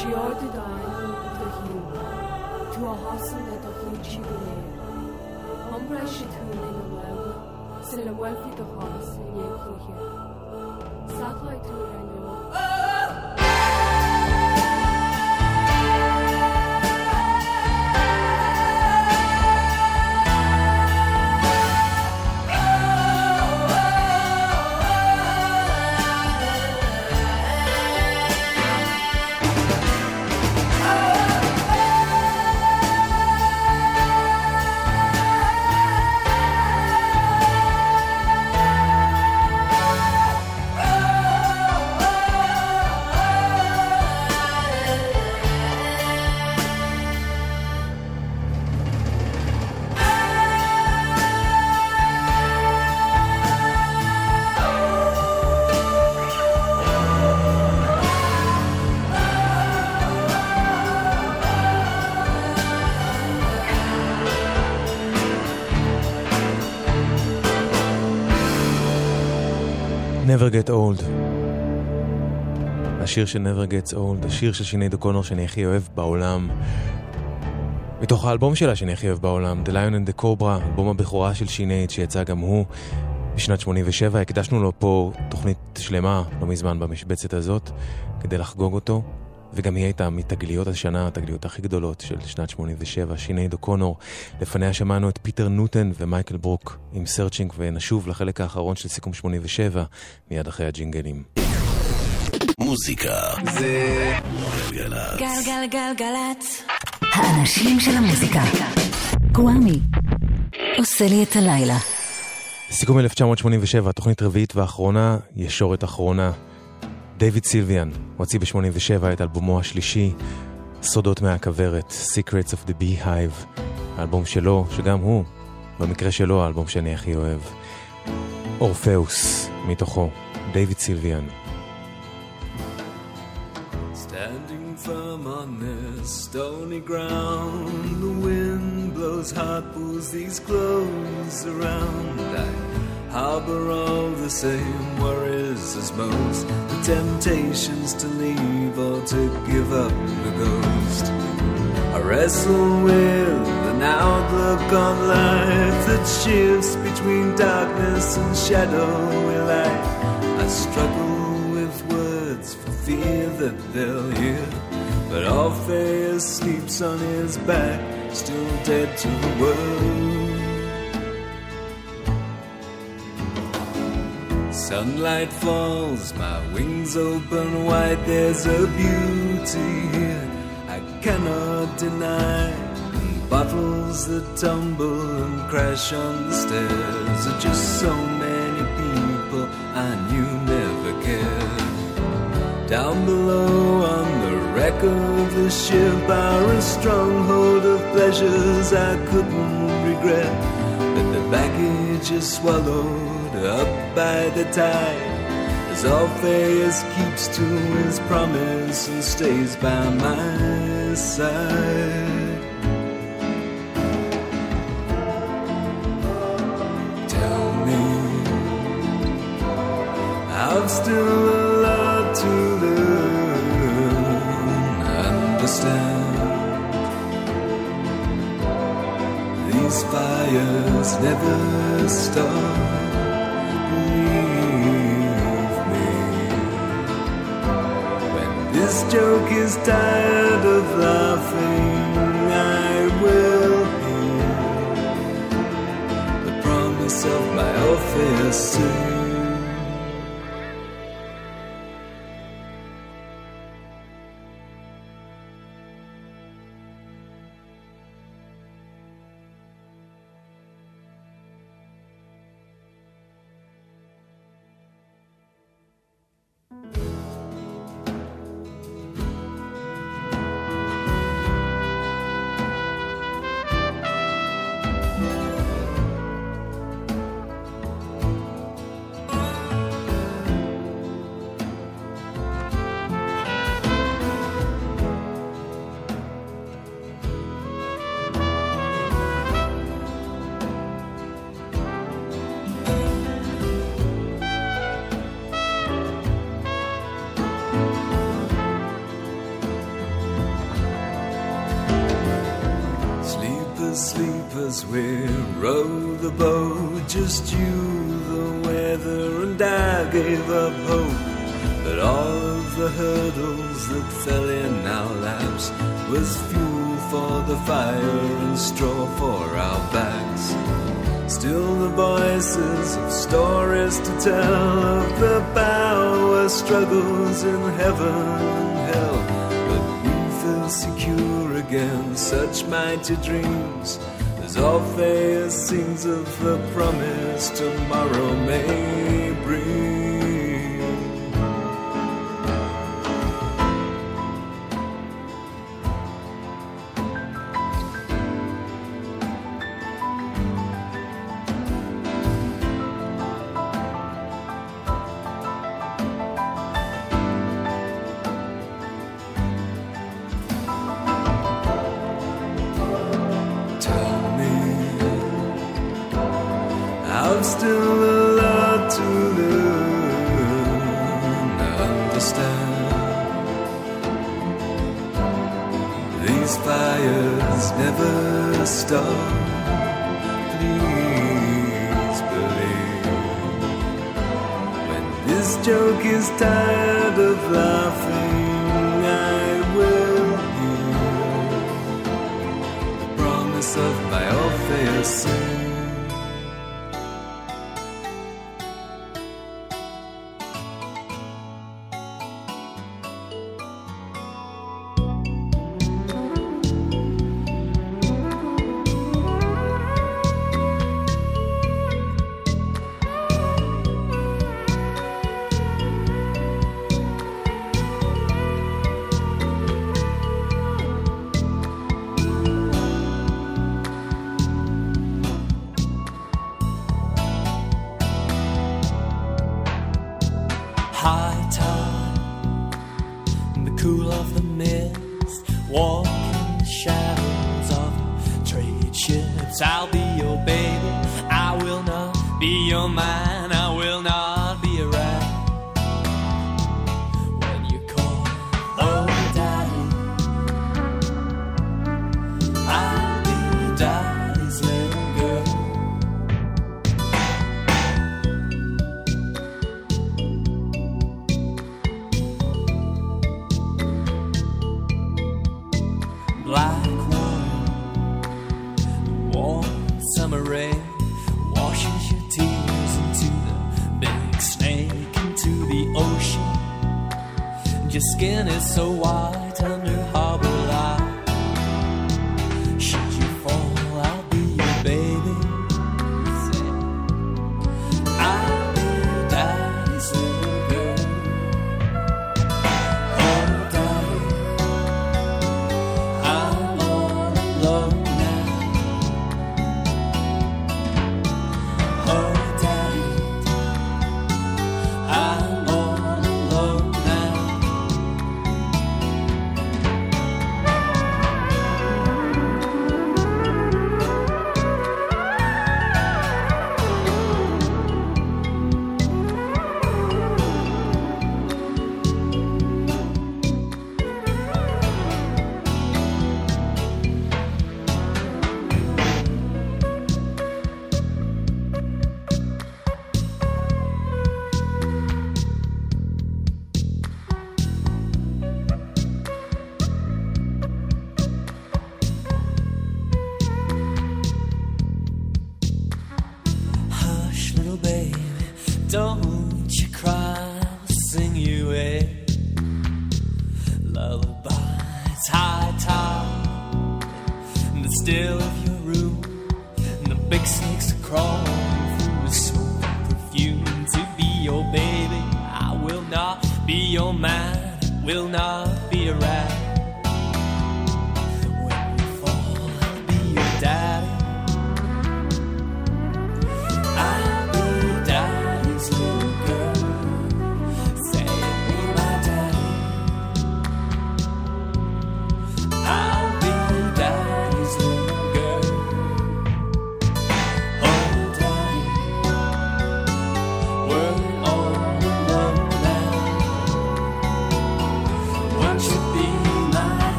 شیاد دائم تهیم تو آهاسم ده دخیم چی دیگه هم رشی تو نگوه سلوه فی دخواست یکی سخلای تو رنگوه Never Get Old. השיר של Never Gets Old, השיר של שינייד אוקונור שאני הכי אוהב בעולם. מתוך האלבום שלה שאני הכי אוהב בעולם, The Lion and the Cobra, אלבום הבכורה של שינייד שיצא גם הוא בשנת 87. הקדשנו לו פה תוכנית שלמה לא מזמן במשבצת הזאת, כדי לחגוג אותו. וגם היא הייתה מתגליות השנה, התגליות הכי גדולות של שנת 87, שינייד אוקונור. לפניה שמענו את פיטר נוטן ומייקל ברוק עם Searching, ונשוב לחלק האחרון של סיכום 87, מיד אחרי הג'ינגלים. מוזיקה זה גלגלצ. גלגלגלגלצ. האנשים של המוזיקה. גוואמי. עושה לי את הלילה. סיכום 1987, תוכנית רביעית ואחרונה, ישורת אחרונה. דיוויד סילביאן הוציא ב-87 את אלבומו השלישי, סודות מהכוורת, Secrets of the Beehive, האלבום שלו, שגם הוא, במקרה שלו, האלבום שאני הכי אוהב. אורפאוס, מתוכו, דיוויד סילביאן. Stony ground. The wind blows hot, pulls these clothes around. I harbor all the same worries as most. The temptations to leave or to give up the ghost. I wrestle with an outlook on life that shifts between darkness and shadowy light. I struggle with words for fear that they'll hear. But Orpheus sleeps on his back, still dead to the world. Sunlight falls, my wings open wide, there's a beauty here I cannot deny. Bottles that tumble and crash on the stairs are just so many people I knew never cared. Down below on the wreck of the ship are a stronghold of pleasures I couldn't regret. But the baggage is swallowed up by the tide. As Orpheus keeps to his promise and stays by my side. Tell me, I've still a lot to learn, understand. These fires never stop. Joke is tired of laughing, I will hear the promise of my Orpheus soon. Tell of the power struggles in heaven and hell. But we feel secure against such mighty dreams as Orpheus sings of the promise tomorrow may bring. 我。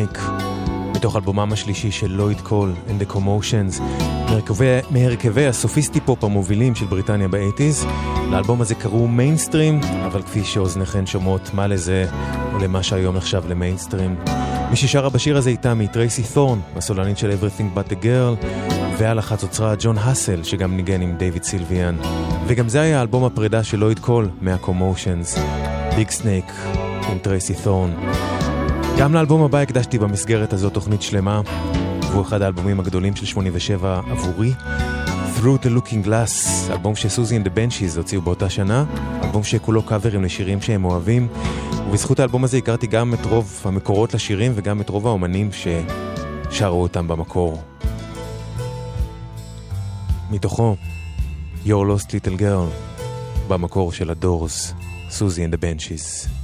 Snake, מתוך אלבומם השלישי של לויד קול and the Commotions, מהרכבי ה sophisti-pop המובילים של בריטניה באייטיז. לאלבום הזה קראו מיינסטרים, אבל כפי שאוזניכן שומעות, מה לזה ולמה שהיום נחשב למיינסטרים. מי ששרה בשיר הזה איתם היא טרייסי תורן, הסולנית של Everything But the Girl, ועל החצוצרה ג'ון האסל, שגם ניגן עם דיוויד סילביאן. וגם זה היה אלבום הפרידה של לויד קול מה-Commotions, Big Snake עם טרייסי תורן. גם לאלבום הבא הקדשתי במסגרת הזאת תוכנית שלמה, והוא אחד האלבומים הגדולים של 87 עבורי. Through the Looking Glass, אלבום שסוזי and the Banshees הוציאו באותה שנה, אלבום שכולו קאברים לשירים שהם אוהבים, ובזכות האלבום הזה הכרתי גם את רוב המקורות לשירים וגם את רוב האומנים ששרו אותם במקור. מתוכו, Your Lost Little Girl, במקור של הדורס, סוזי and the Benchies.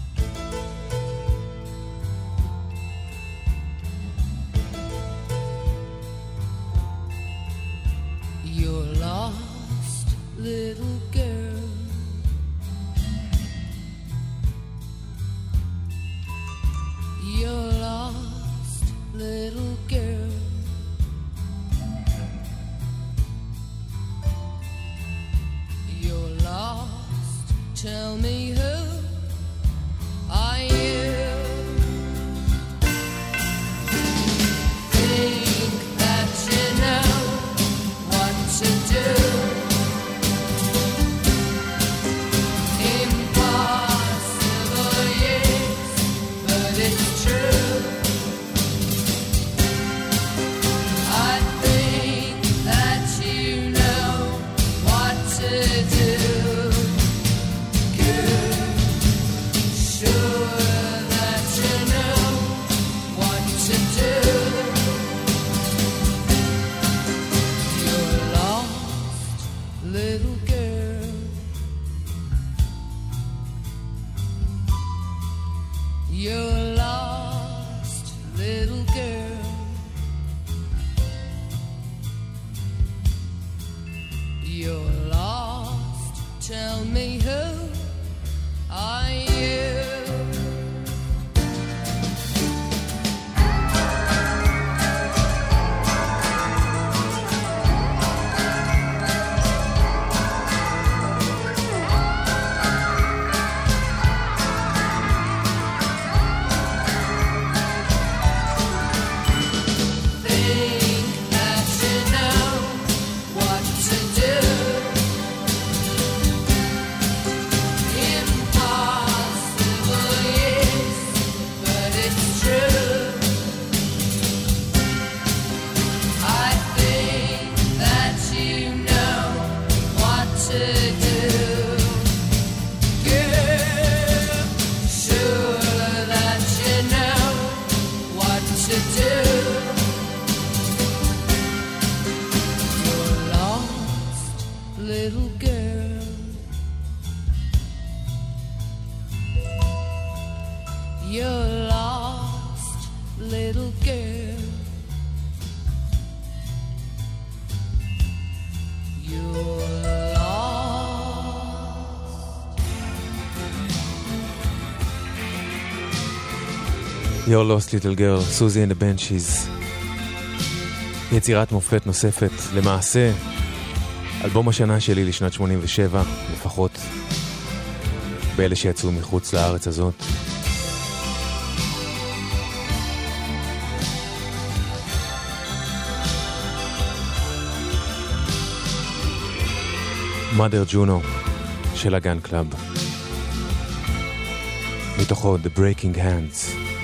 Your Lost Little Girl, סוזי and the Banshees. יצירת מופת נוספת, למעשה, אלבום השנה שלי לשנת 87, לפחות, באלה שיצאו מחוץ לארץ הזאת. Mother Juno של ה Gun Club. מתוכו The Breaking Hands.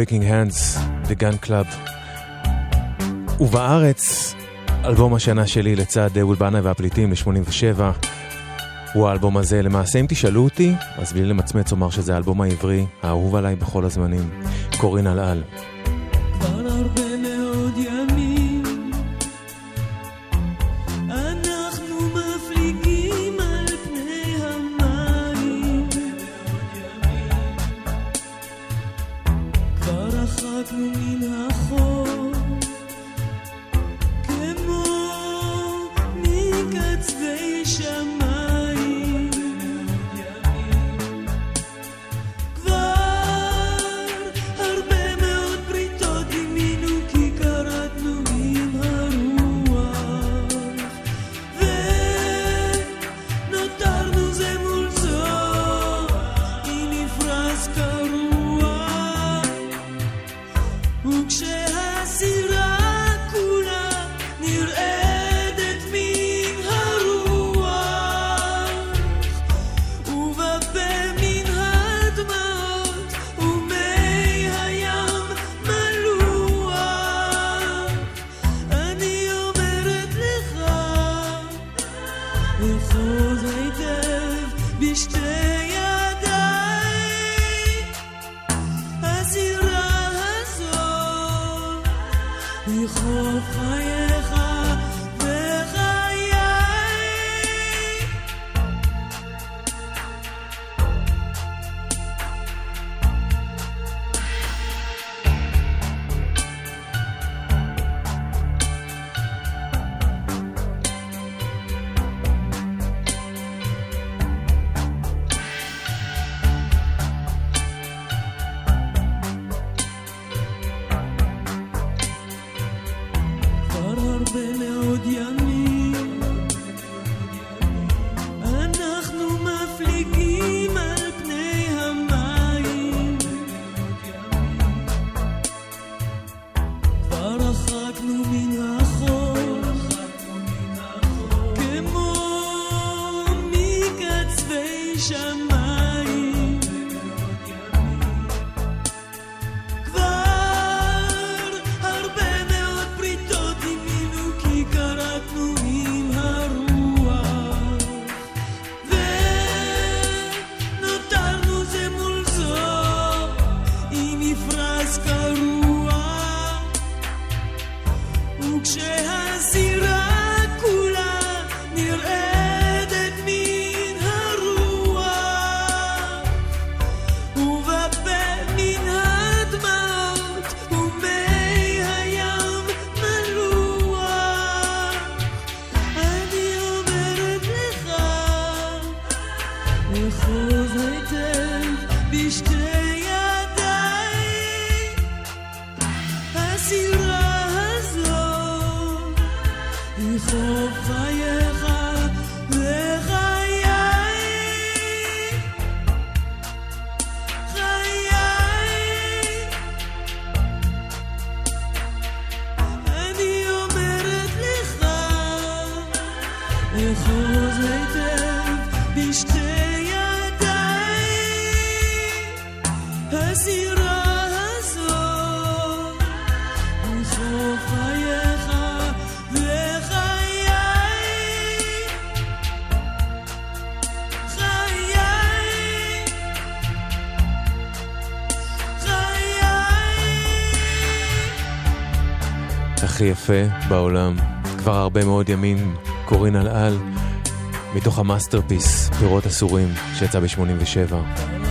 Breaking Hands, The Gun Club. ובארץ, אלבום השנה שלי לצד אה, אולבנה והפליטים ל-87, הוא האלבום הזה. למעשה, אם תשאלו אותי, אז בלי למצמץ אומר שזה האלבום העברי האהוב עליי בכל הזמנים, קורין אלעל. -אל. כשהסירה בעולם. כבר הרבה מאוד ימים קורין אלאל מתוך ה masterpiece, פירות אסורים, שיצא ב-87.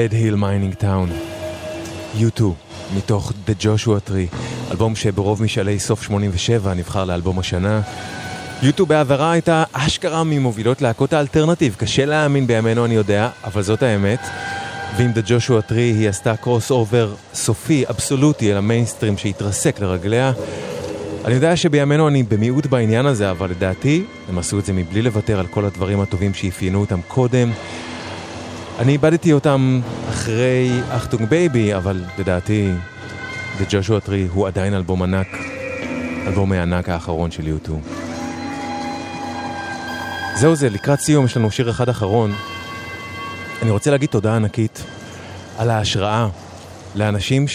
Red Hill Mining Town. U2, מתוך The Joshua Tree, אלבום שברוב משאלי סוף 87 נבחר לאלבום השנה. U2 בעברה הייתה אשכרה ממובילות להקות האלטרנטיב, קשה להאמין בימינו אני יודע, אבל זאת האמת. ועם The Joshua Tree היא עשתה crossover סופי, אבסולוטי, אל המיינסטרים שהתרסק לרגליה. אני יודע שבימינו אני במיעוט בעניין הזה, אבל לדעתי הם עשו את זה מבלי לוותר על כל הדברים הטובים שאפיינו אותם קודם. אני איבדתי אותם אחרי Achtung Baby, אבל לדעתי The Joshua Tree הוא עדיין אלבום ענק, אלבום הענק האחרון של U2. זהו זה, לקראת סיום יש לנו שיר אחד אחרון. אני רוצה להגיד תודה ענקית על ההשראה לאנשים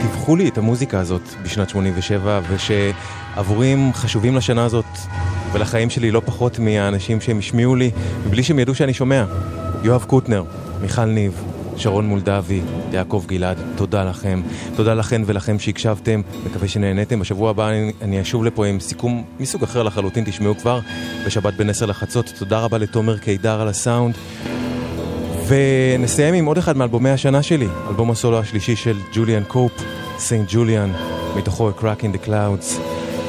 שתיווכו לי את המוזיקה הזאת בשנת 87 ושעבורי הם חשובים לשנה הזאת ולחיים שלי לא פחות מהאנשים שהם השמיעו לי מבלי שהם ידעו שאני שומע. יואב קוטנר, מיכל ניב, שרון מולדבי, יעקב גלעד, תודה לכם. תודה לכן ולכם שהקשבתם, מקווה שנהניתם. בשבוע הבא אני, אני אשוב לפה עם סיכום מסוג אחר לחלוטין, תשמעו כבר בשבת בין 10 לחצות. תודה רבה לתומר קידר על הסאונד. ונסיים עם עוד אחד מאלבומי השנה שלי, אלבום הסולו השלישי של ג'וליאן קופ, סיינט ג'וליאן, מתוכו A Crack in the Clouds.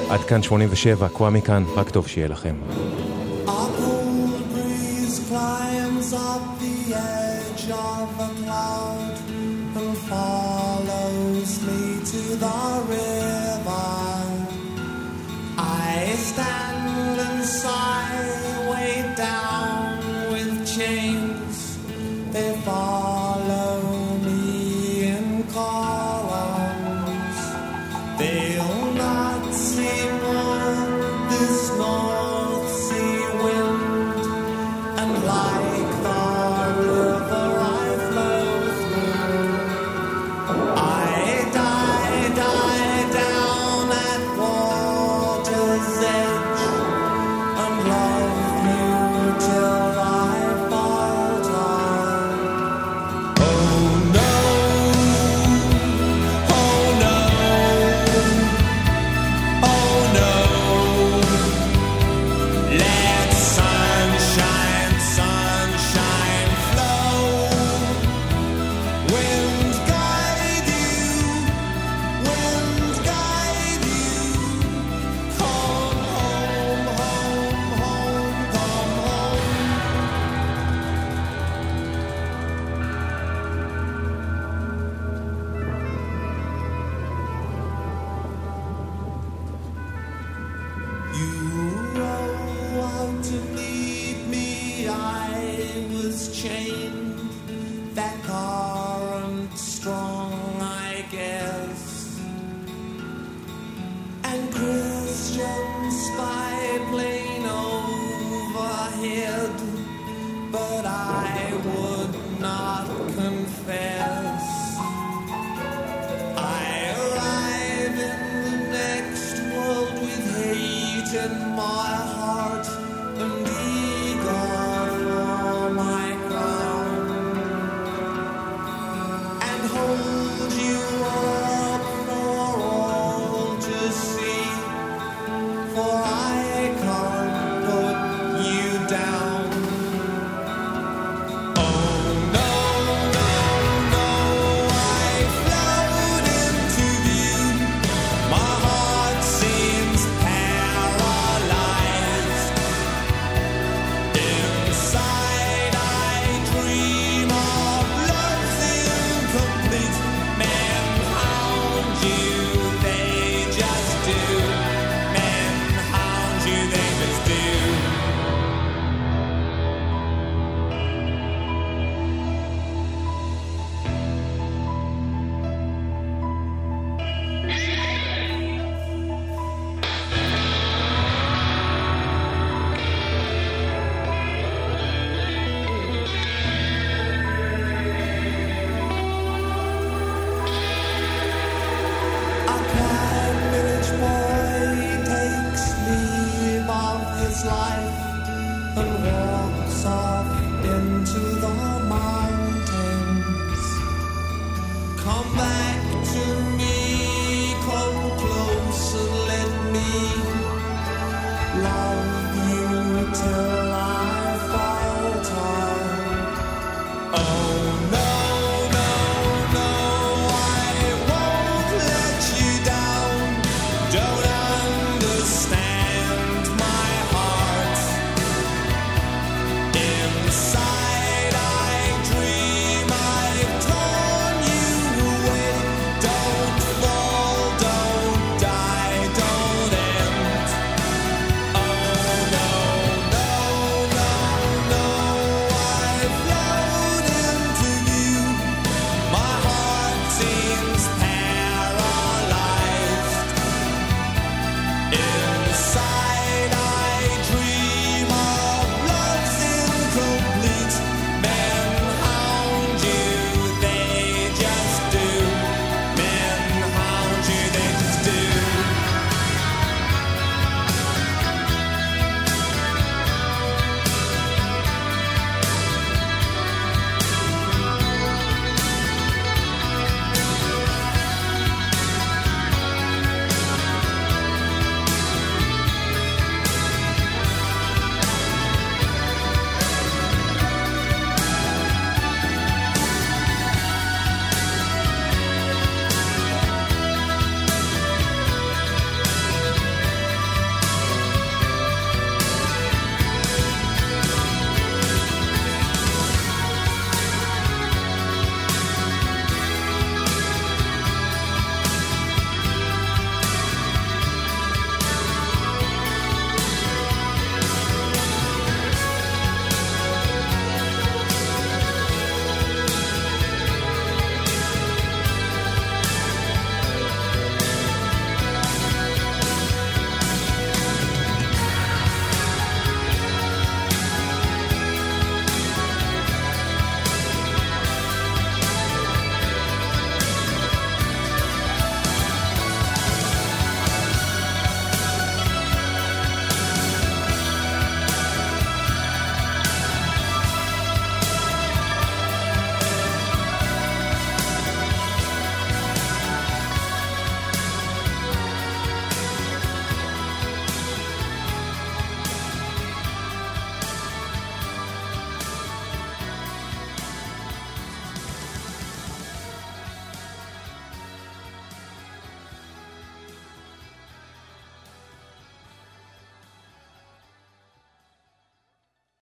עד כאן 87, קוואמי כאן, רק טוב שיהיה לכם. far